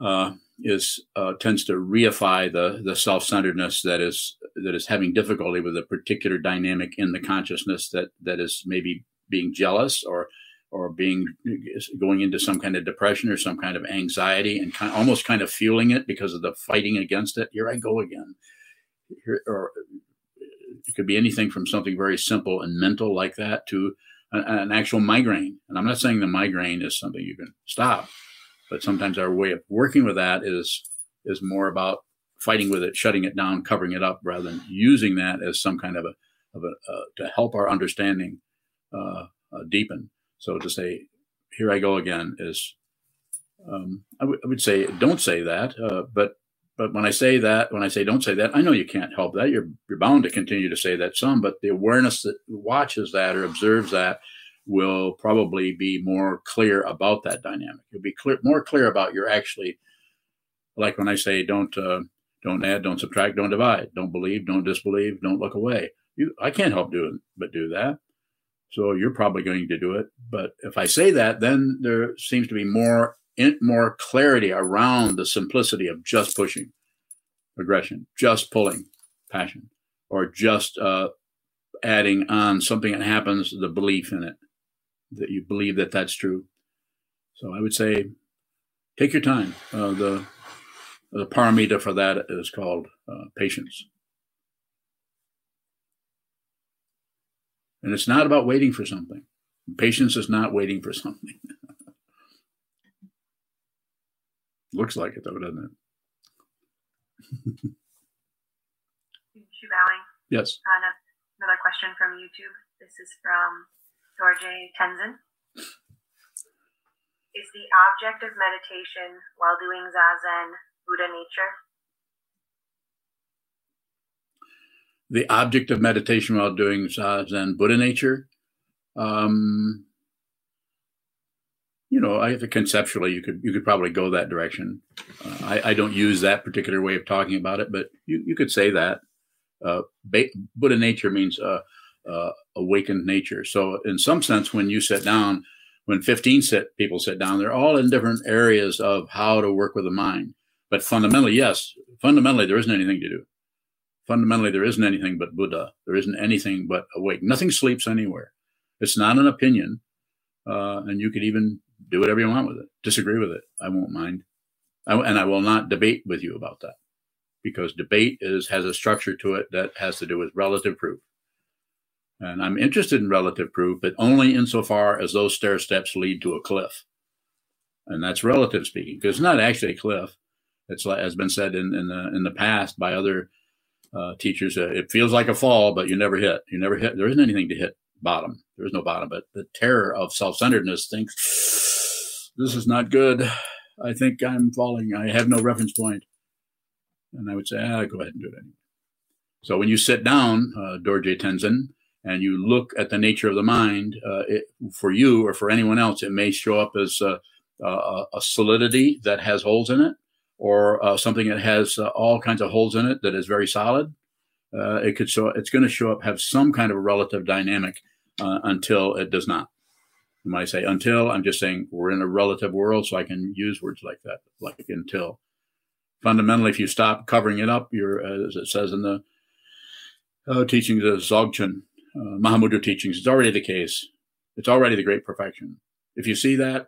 uh, is uh, tends to reify the the self centeredness that is that is having difficulty with a particular dynamic in the consciousness that that is maybe being jealous or or being going into some kind of depression or some kind of anxiety and kind, almost kind of fueling it because of the fighting against it. Here I go again. Here, or it could be anything from something very simple and mental like that to an, an actual migraine. And I'm not saying the migraine is something you can stop, but sometimes our way of working with that is is more about fighting with it, shutting it down, covering it up, rather than using that as some kind of a of a uh, to help our understanding uh, uh, deepen. So to say, here I go again is, um, I, w- I would say, don't say that. Uh, but but when I say that, when I say don't say that, I know you can't help that. You're you're bound to continue to say that some, but the awareness that watches that or observes that will probably be more clear about that dynamic. You'll be clear, more clear about your actually, like when I say don't uh, don't add, don't subtract, don't divide, don't believe, don't disbelieve, don't look away. You, I can't help doing but do that. So you're probably going to do it. But if I say that, then there seems to be more more clarity around the simplicity of just pushing aggression, just pulling passion, or just uh, adding on something that happens, the belief in it, that you believe that that's true. So I would say, take your time. Uh, the the paramita for that is called uh, patience. And it's not about waiting for something. Patience is not waiting for something. Looks like it, though, doesn't it? Yes. Uh, another question from YouTube. This is from Dorje Tenzin. Is the object of meditation while doing zazen Buddha nature? The object of meditation while doing Zazen Buddha nature. Um, you know, I think conceptually you could you could probably go that direction. Uh, I, I, don't use that particular way of talking about it, but you, you could say that. Uh, Buddha nature means uh, uh, awakened nature. So, in some sense, when you sit down, when 15 sit, people sit down, they're all in different areas of how to work with the mind. But fundamentally, yes, fundamentally, there isn't anything to do fundamentally there isn't anything but Buddha. There isn't anything but awake. Nothing sleeps anywhere. It's not an opinion, uh, and you could even do whatever you want with it. Disagree with it. I won't mind, I, and I will not debate with you about that because debate is has a structure to it that has to do with relative proof. And I'm interested in relative proof, but only insofar as those stair steps lead to a cliff. And that's relative speaking, because it's not actually a cliff. It's like has been said in, in the in the past by other uh, teachers. Uh, it feels like a fall, but you never hit. You never hit. There isn't anything to hit bottom. There is no bottom. But the terror of self-centeredness thinks this is not good. I think I'm falling. I have no reference point. And I would say, ah, go ahead and do it anyway. So when you sit down, uh, Dorje Tenzin, and you look at the nature of the mind, uh, it, for you or for anyone else, it may show up as a, a, a solidity that has holes in it or uh, something that has uh, all kinds of holes in it that is very solid, uh, it could show. It's going to show up have some kind of relative dynamic uh, until it does not. You might say until. I'm just saying we're in a relative world, so I can use words like that, like until. Fundamentally, if you stop covering it up, you're as it says in the uh, teachings of Dzogchen, uh, Mahamudra teachings. It's already the case. It's already the great perfection. If you see that,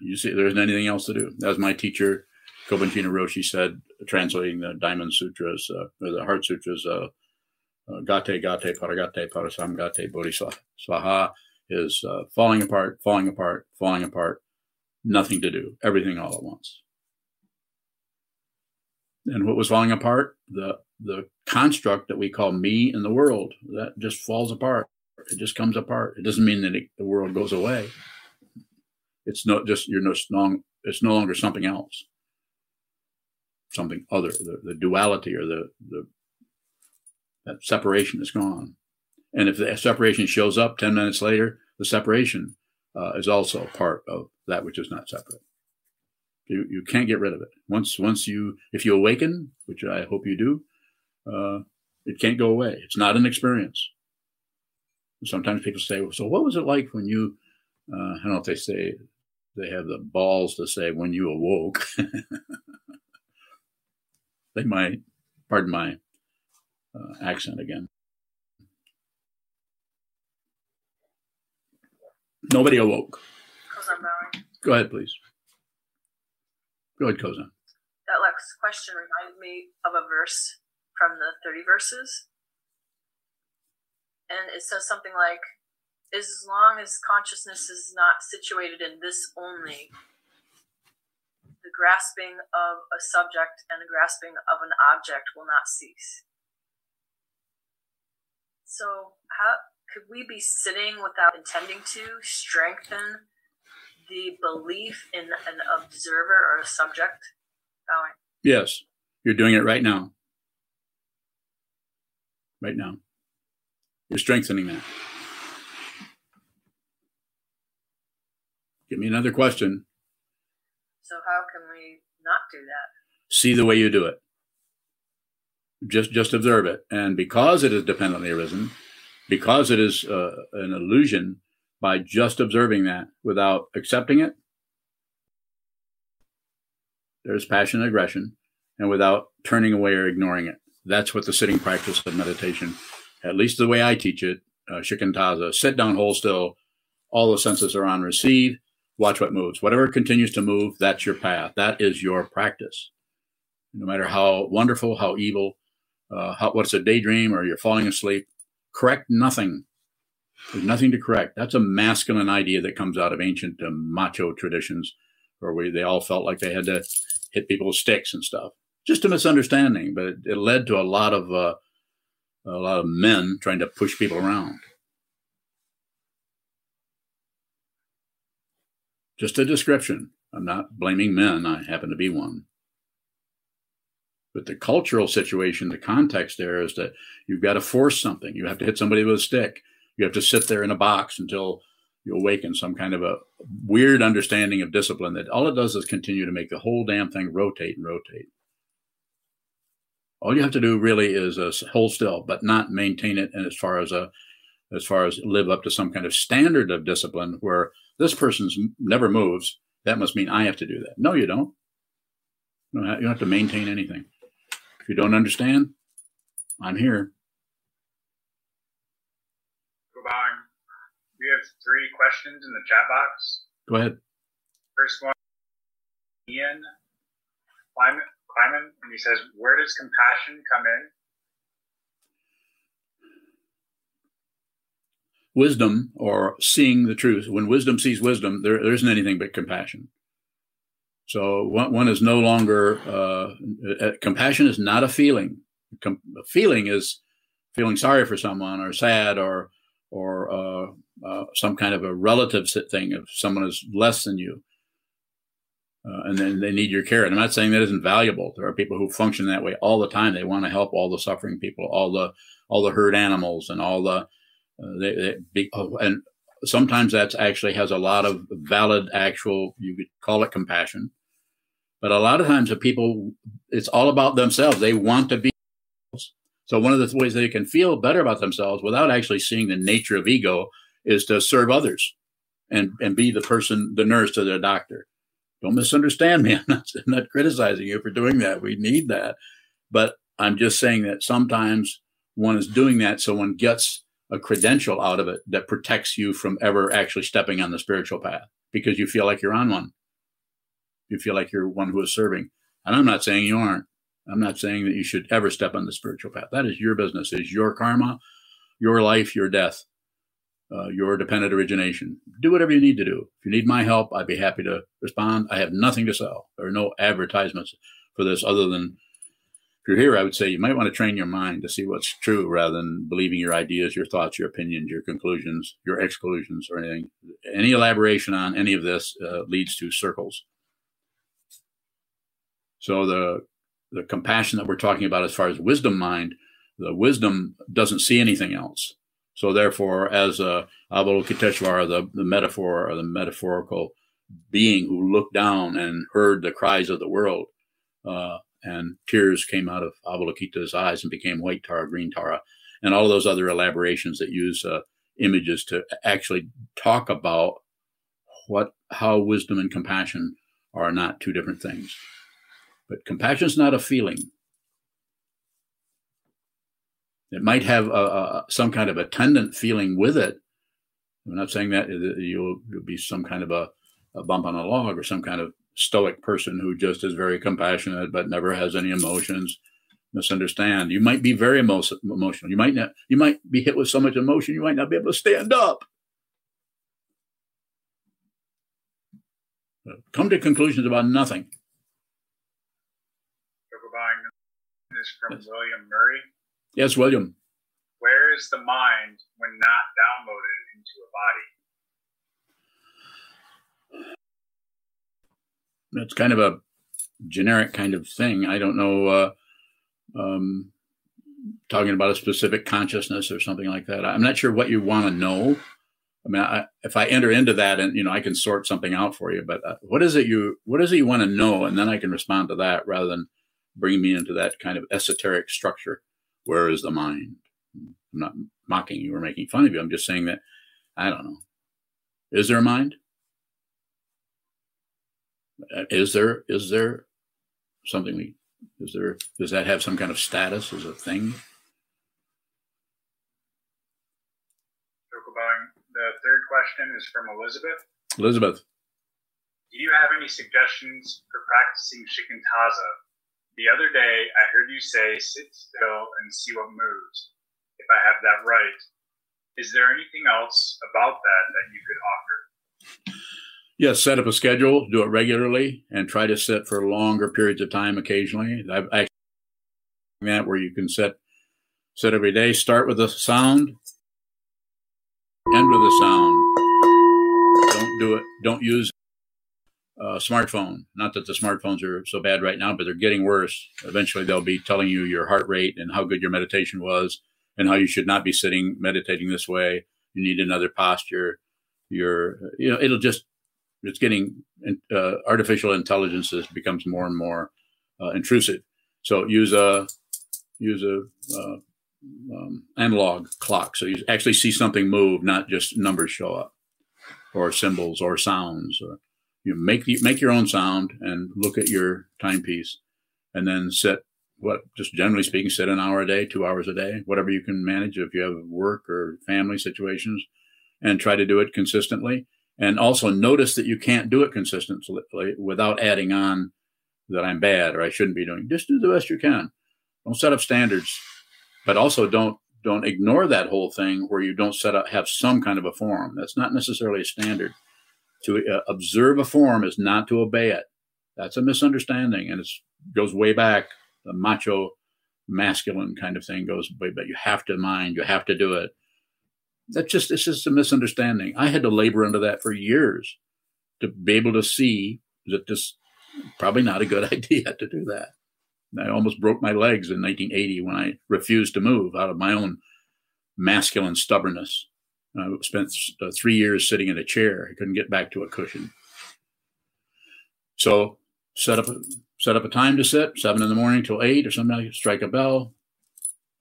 you see there isn't anything else to do. As my teacher Kobun Roshi said, translating the Diamond Sutras, uh, or the Heart Sutras, uh, uh, Gate, Gate, Paragate, Parasamgate, Bodhi svaha is uh, falling apart, falling apart, falling apart, nothing to do, everything all at once. And what was falling apart? The the construct that we call me in the world that just falls apart. It just comes apart. It doesn't mean that it, the world goes away. It's not just you're no. It's no longer something else something other. The, the duality or the, the that separation is gone. And if the separation shows up 10 minutes later, the separation uh, is also part of that which is not separate. You, you can't get rid of it. Once, once you, if you awaken, which I hope you do, uh, it can't go away. It's not an experience. Sometimes people say, well, so what was it like when you, uh, I don't know if they say, they have the balls to say when you awoke. they might, pardon my uh, accent again. Nobody awoke. Go ahead, please. Go ahead, Kozan. That last question reminded me of a verse from the 30 verses. And it says something like, as long as consciousness is not situated in this only, grasping of a subject and the grasping of an object will not cease. So, how could we be sitting without intending to strengthen the belief in an observer or a subject? Going. Yes, you're doing it right now. Right now. You're strengthening that. Give me another question. So, how not do that? See the way you do it. Just, just observe it. And because it is dependently arisen, because it is uh, an illusion, by just observing that without accepting it, there's passion and aggression, and without turning away or ignoring it. That's what the sitting practice of meditation, at least the way I teach it, uh, shikantaza, sit down, hold still, all the senses are on receive, watch what moves. Whatever continues to move, that's your path. That is your practice. No matter how wonderful, how evil, uh, how, what's a daydream or you're falling asleep, correct nothing. There's nothing to correct. That's a masculine idea that comes out of ancient uh, macho traditions where we, they all felt like they had to hit people with sticks and stuff. Just a misunderstanding, but it, it led to a lot of uh, a lot of men trying to push people around. Just a description. I'm not blaming men. I happen to be one. But the cultural situation, the context there is that you've got to force something. You have to hit somebody with a stick. You have to sit there in a box until you awaken some kind of a weird understanding of discipline that all it does is continue to make the whole damn thing rotate and rotate. All you have to do really is uh, hold still, but not maintain it. And as far as a, as far as live up to some kind of standard of discipline where this person's never moves, that must mean I have to do that. No, you don't. You don't have to maintain anything. If you don't understand, I'm here. We have three questions in the chat box. Go ahead. First one, Ian Kleiman, Kleiman and he says, Where does compassion come in? Wisdom or seeing the truth. When wisdom sees wisdom, there, there isn't anything but compassion. So one, one is no longer, uh, uh, compassion is not a feeling. Com- a feeling is feeling sorry for someone or sad or, or, uh, uh, some kind of a relative thing if someone is less than you. Uh, and then they need your care. And I'm not saying that isn't valuable. There are people who function that way all the time. They want to help all the suffering people, all the all the hurt animals, and all the Uh, they, they be, oh, and sometimes that's actually has a lot of valid, actual you could call it compassion. But a lot of times the people, it's all about themselves. They want to be. So one of the ways they can feel better about themselves without actually seeing the nature of ego is to serve others and, and be the person, the nurse to their doctor. Don't misunderstand me. I'm not, I'm not criticizing you for doing that. We need that. But I'm just saying that sometimes one is doing that so one gets a credential out of it that protects you from ever actually stepping on the spiritual path because you feel like you're on one. You feel like you're one who is serving. And I'm not saying you aren't. I'm not saying that you should ever step on the spiritual path. That is your business, it is your karma, your life, your death uh, your dependent origination. Do whatever you need to do. If you need my help, I'd be happy to respond. I have nothing to sell. There are no advertisements for this other than you're here, I would say you might want to train your mind to see what's true rather than believing your ideas, your thoughts, your opinions, your conclusions, your exclusions, or anything. Any elaboration on any of this uh, leads to circles. So the the compassion that we're talking about as far as wisdom mind, the wisdom doesn't see anything else. So therefore, as uh, Avalokiteshvara, the, the metaphor or the metaphorical being who looked down and heard the cries of the world. Uh, and tears came out of Avalokita's eyes and became white Tara, green Tara, and all those other elaborations that use uh, images to actually talk about what how wisdom and compassion are not two different things. But compassion is not a feeling. It might have a, a, some kind of attendant feeling with it. I'm not saying that you'll, you'll be some kind of a, a bump on a log or some kind of stoic person who just is very compassionate but never has any emotions misunderstand. You might be very emo- emotional. You might not you might be hit with so much emotion you might not be able to stand up. Uh, come to conclusions about nothing. Is from yes. william murray? Yes william. Where is the mind when not downloaded into a body it's kind of a generic kind of thing. I don't know, uh, um, talking about a specific consciousness or something like that. I'm not sure what you want to know. I mean, I, if I enter into that and, you know, I can sort something out for you, but uh, what is it you, what is it you want to know? And then I can respond to that rather than bring me into that kind of esoteric structure. Where is the mind? I'm not mocking you or making fun of you. I'm just saying that, I don't know. Is there a mind? Uh, is there is there something we is there does that have some kind of status as a thing? The third question is from Elizabeth. Elizabeth. Do you have any suggestions for practicing shikantaza? The other day I heard you say sit still and see what moves. If I have that right. Is there anything else about that that you could offer? Yes, set up a schedule, do it regularly, and try to sit for longer periods of time occasionally. I've actually that where you can sit sit every day. Start with a sound, end with a sound. Don't do it. Don't use a smartphone. Not that the smartphones are so bad right now, but they're getting worse. Eventually, they'll be telling you your heart rate and how good your meditation was, and how you should not be sitting meditating this way. You need another posture. You're, you know, it'll just it's getting uh, artificial intelligence becomes more and more uh, intrusive. So use a use a uh, um, analog clock. So you actually see something move, not just numbers show up, or symbols, or sounds. Or you make make your own sound and look at your timepiece, and then set what just generally speaking, set an hour a day, two hours a day, whatever you can manage if you have work or family situations, and try to do it consistently and also notice that you can't do it consistently without adding on that I'm bad or I shouldn't be doing. Just do the best you can. Don't set up standards, but also don't don't ignore that whole thing where you don't set up have some kind of a form. That's not necessarily a standard. To uh, observe a form is not to obey it. That's a misunderstanding, and it goes way back. The macho, masculine kind of thing goes way back. You have to mind. You have to do it that's just it's just a misunderstanding. I had to labor under that for years to be able to see that this probably not a good idea to do that. I almost broke my legs in 1980 when I refused to move out of my own masculine stubbornness. I spent uh, three years sitting in a chair. I couldn't get back to a cushion. So set up a, set up a time to sit, seven in the morning till eight or something. Strike a bell,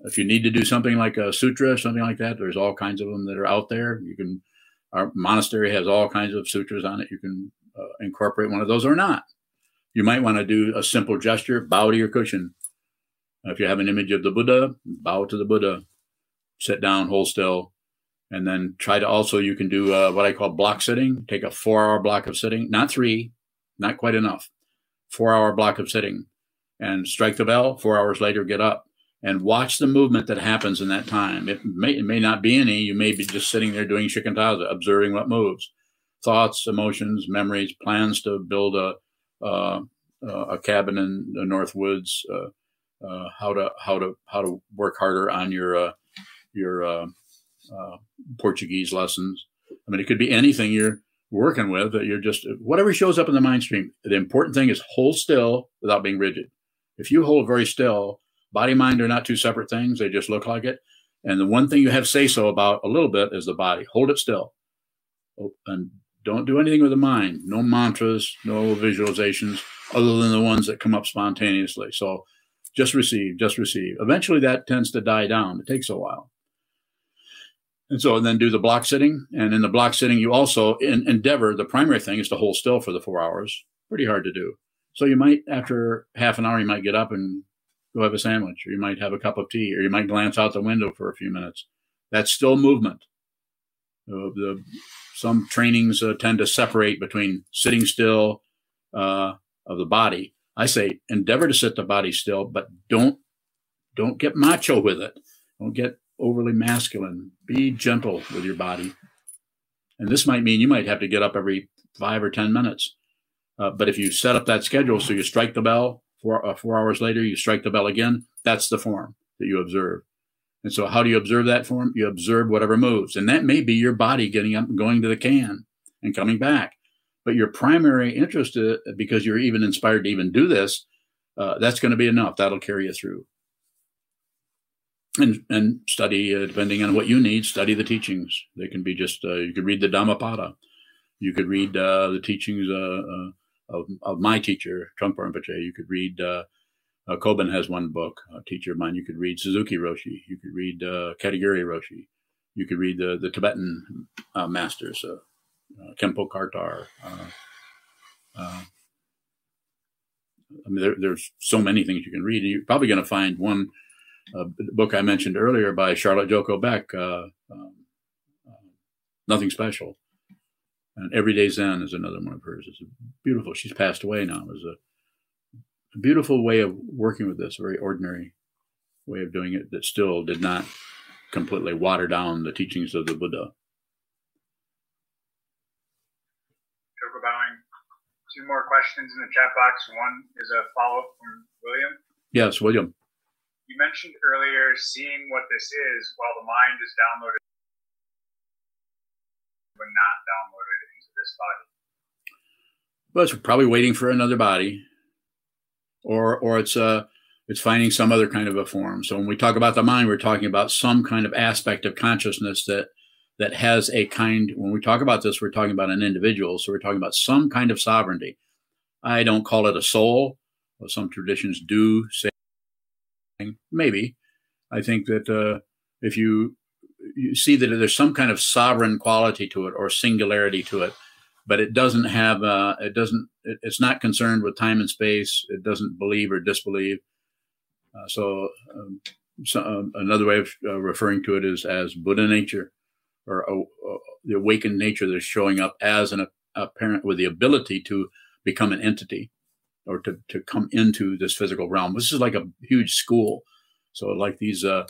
if you need to do something like a sutra, something like that, there's all kinds of them that are out there. You can, our monastery has all kinds of sutras on it. You can uh, incorporate one of those or not. You might want to do a simple gesture, bow to your cushion. If you have an image of the Buddha, bow to the Buddha, sit down, hold still, and then try to also, you can do uh, what I call block sitting. Take a four hour block of sitting, not three, not quite enough. Four hour block of sitting and strike the bell. Four hours later, get up and watch the movement that happens in that time. It may, it may not be any. You may be just sitting there doing shikantaza, observing what moves, thoughts, emotions, memories, plans to build a uh, uh, a cabin in the North Woods, uh, uh how to how to how to work harder on your uh, your uh, Portuguese lessons. I mean, it could be anything you're working with that you're just whatever shows up in the mind stream. The important thing is hold still without being rigid. If you hold very still Body mind are not two separate things, they just look like it. And the one thing you have say so about a little bit is the body. Hold it still. Oh, and Don't do anything with the mind. No mantras, no visualizations, other than the ones that come up spontaneously. So just receive, just receive. Eventually that tends to die down. It takes a while. And so and then do the block sitting. And in the block sitting, you also in, endeavor, the primary thing is to hold still for the four hours. Pretty hard to do. So you might, after half an hour, you might get up and go have a sandwich, or you might have a cup of tea, or you might glance out the window for a few minutes. That's still movement. Uh, the, some trainings uh, tend to separate between sitting still uh, of the body. I say endeavor to sit the body still, but don't don't get macho with it. Don't get overly masculine. Be gentle with your body. And this might mean you might have to get up every five or ten minutes. Uh, but if you set up that schedule, so you strike the bell four uh, four hours later, you strike the bell again. That's the form that you observe. And so, how do you observe that form? You observe whatever moves, and that may be your body getting up and going to the can and coming back. But your primary interest, uh, because you're even inspired to even do this, uh, that's going to be enough. That'll carry you through. And and study uh, depending on what you need. Study the teachings. They can be just uh, you could read the Dhammapada. You could read uh, the teachings of, of my teacher Trungpa Rinpoche. You could read uh, Kobun has one book, a teacher of mine. You could read Suzuki Roshi. You could read uh, Katagiri Roshi. You could read the, the Tibetan uh, masters, uh, uh. Uh, uh, I mean, there, there's so many things you can read. You're probably going to find one book I mentioned earlier by Charlotte Joko Beck, um, Nothing Special. And Everyday Zen is another one of hers. It's beautiful. She's passed away now. It was a a beautiful way of working with this, a very ordinary way of doing it that still did not completely water down the teachings of the Buddha. Bowing. Two more questions in the chat box. One is a follow up from William. Yes, William. You mentioned earlier seeing what this is while the mind is downloaded but not downloaded this body. Well, it's probably waiting for another body or or it's uh it's finding some other kind of a form. So when we talk about the mind, we're talking about some kind of aspect of consciousness that that has a kind. When we talk about this, we're talking about an individual. So we're talking about some kind of sovereignty. I don't call it a soul. Well, some traditions do say maybe. I think that uh, if you you see that there's some kind of sovereign quality to it or singularity to it, but it doesn't have uh, it doesn't it, it's not concerned with time and space. It doesn't believe or disbelieve. Uh, so, um, so um, another way of uh, referring to it is as buddha nature or uh, the awakened nature that's showing up as an apparent with the ability to become an entity or to, to come into this physical realm. This is like a huge school. So like these uh,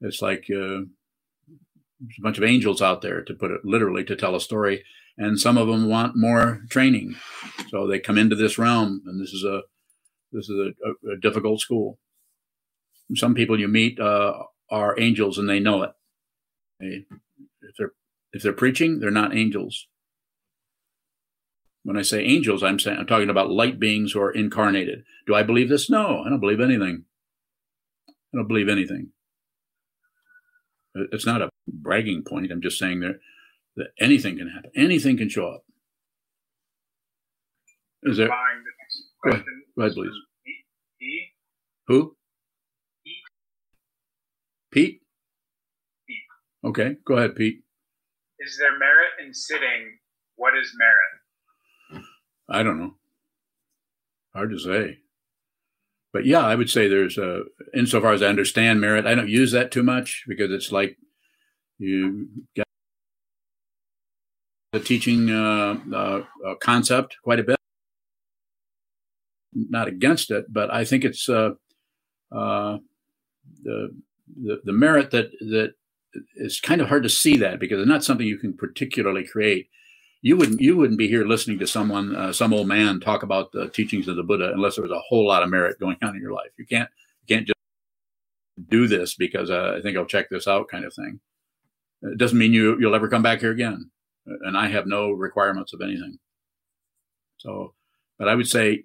it's like uh, a bunch of angels out there to put it literally to tell a story and some of them want more training. So they come into this realm, and this is a this is a, a difficult school. Some people you meet uh, are angels, and they know it. They, if they're if they're preaching, they're not angels. When I say angels, I'm saying I'm talking about light beings who are incarnated. Do I believe this? No, I don't believe anything. I don't believe anything. It's not a bragging point. I'm just saying there that anything can happen. Anything can show up. Is there? Go ahead, go ahead please. E? Who? E. Pete? Pete. Okay, go ahead, Pete. Is there merit in sitting? What is merit? I don't know. Hard to say. But yeah, I would say there's a, insofar as I understand merit, I don't use that too much because it's like you got the teaching uh, uh, uh, concept quite a bit. Not against it, but I think it's uh, uh, the, the the merit that that is kind of hard to see that because it's not something you can particularly create. You wouldn't you wouldn't be here listening to someone uh, some old man talk about the teachings of the Buddha unless there was a whole lot of merit going on in your life. You can't you can't just do this because I think I'll check this out kind of thing. It doesn't mean you you'll ever come back here again and I have no requirements of anything. So, but I would say,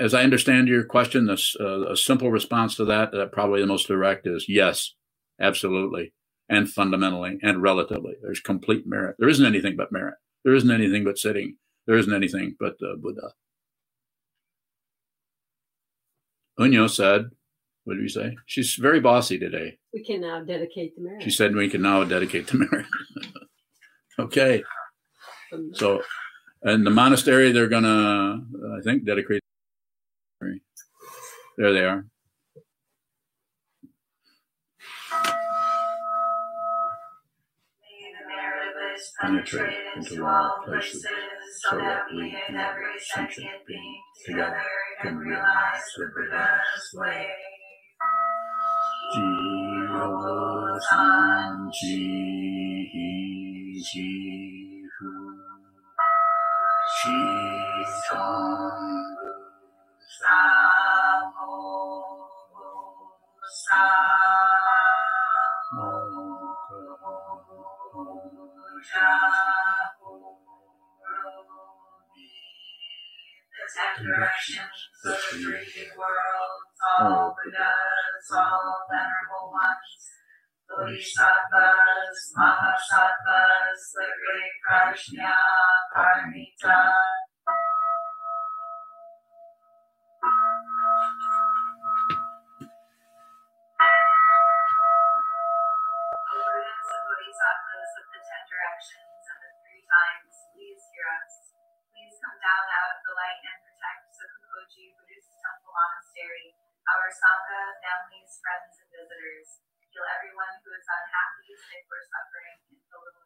as I understand your question, this uh, a simple response to that, uh, probably the most direct, is yes, absolutely, and fundamentally and relatively. There's complete merit. There isn't anything but merit. There isn't anything but sitting. There isn't anything but the Buddha. Unyo said, what did we say? She's very bossy today. We can now dedicate the marriage. She said we can now dedicate the marriage. okay. So, and the monastery, they're gonna, I think, dedicate. There they are. penetrate into all places so that we and every sentient being together can realize the Buddha's way. Jiho san ji hi ji hu shi tong sa mo sa the ten directions, the three worlds, all Buddhas, all venerable ones, Bodhisattvas, Mahasattvas, the great Prajna, Paramita. Buddhas and Bodhisattvas of the ten directions and the three times, please hear us. Please come down out of the light and protect Sokukoji Buddhist Temple Monastery, our Sangha, families, friends, and visitors heal everyone who is unhappy, sick, or suffering, and the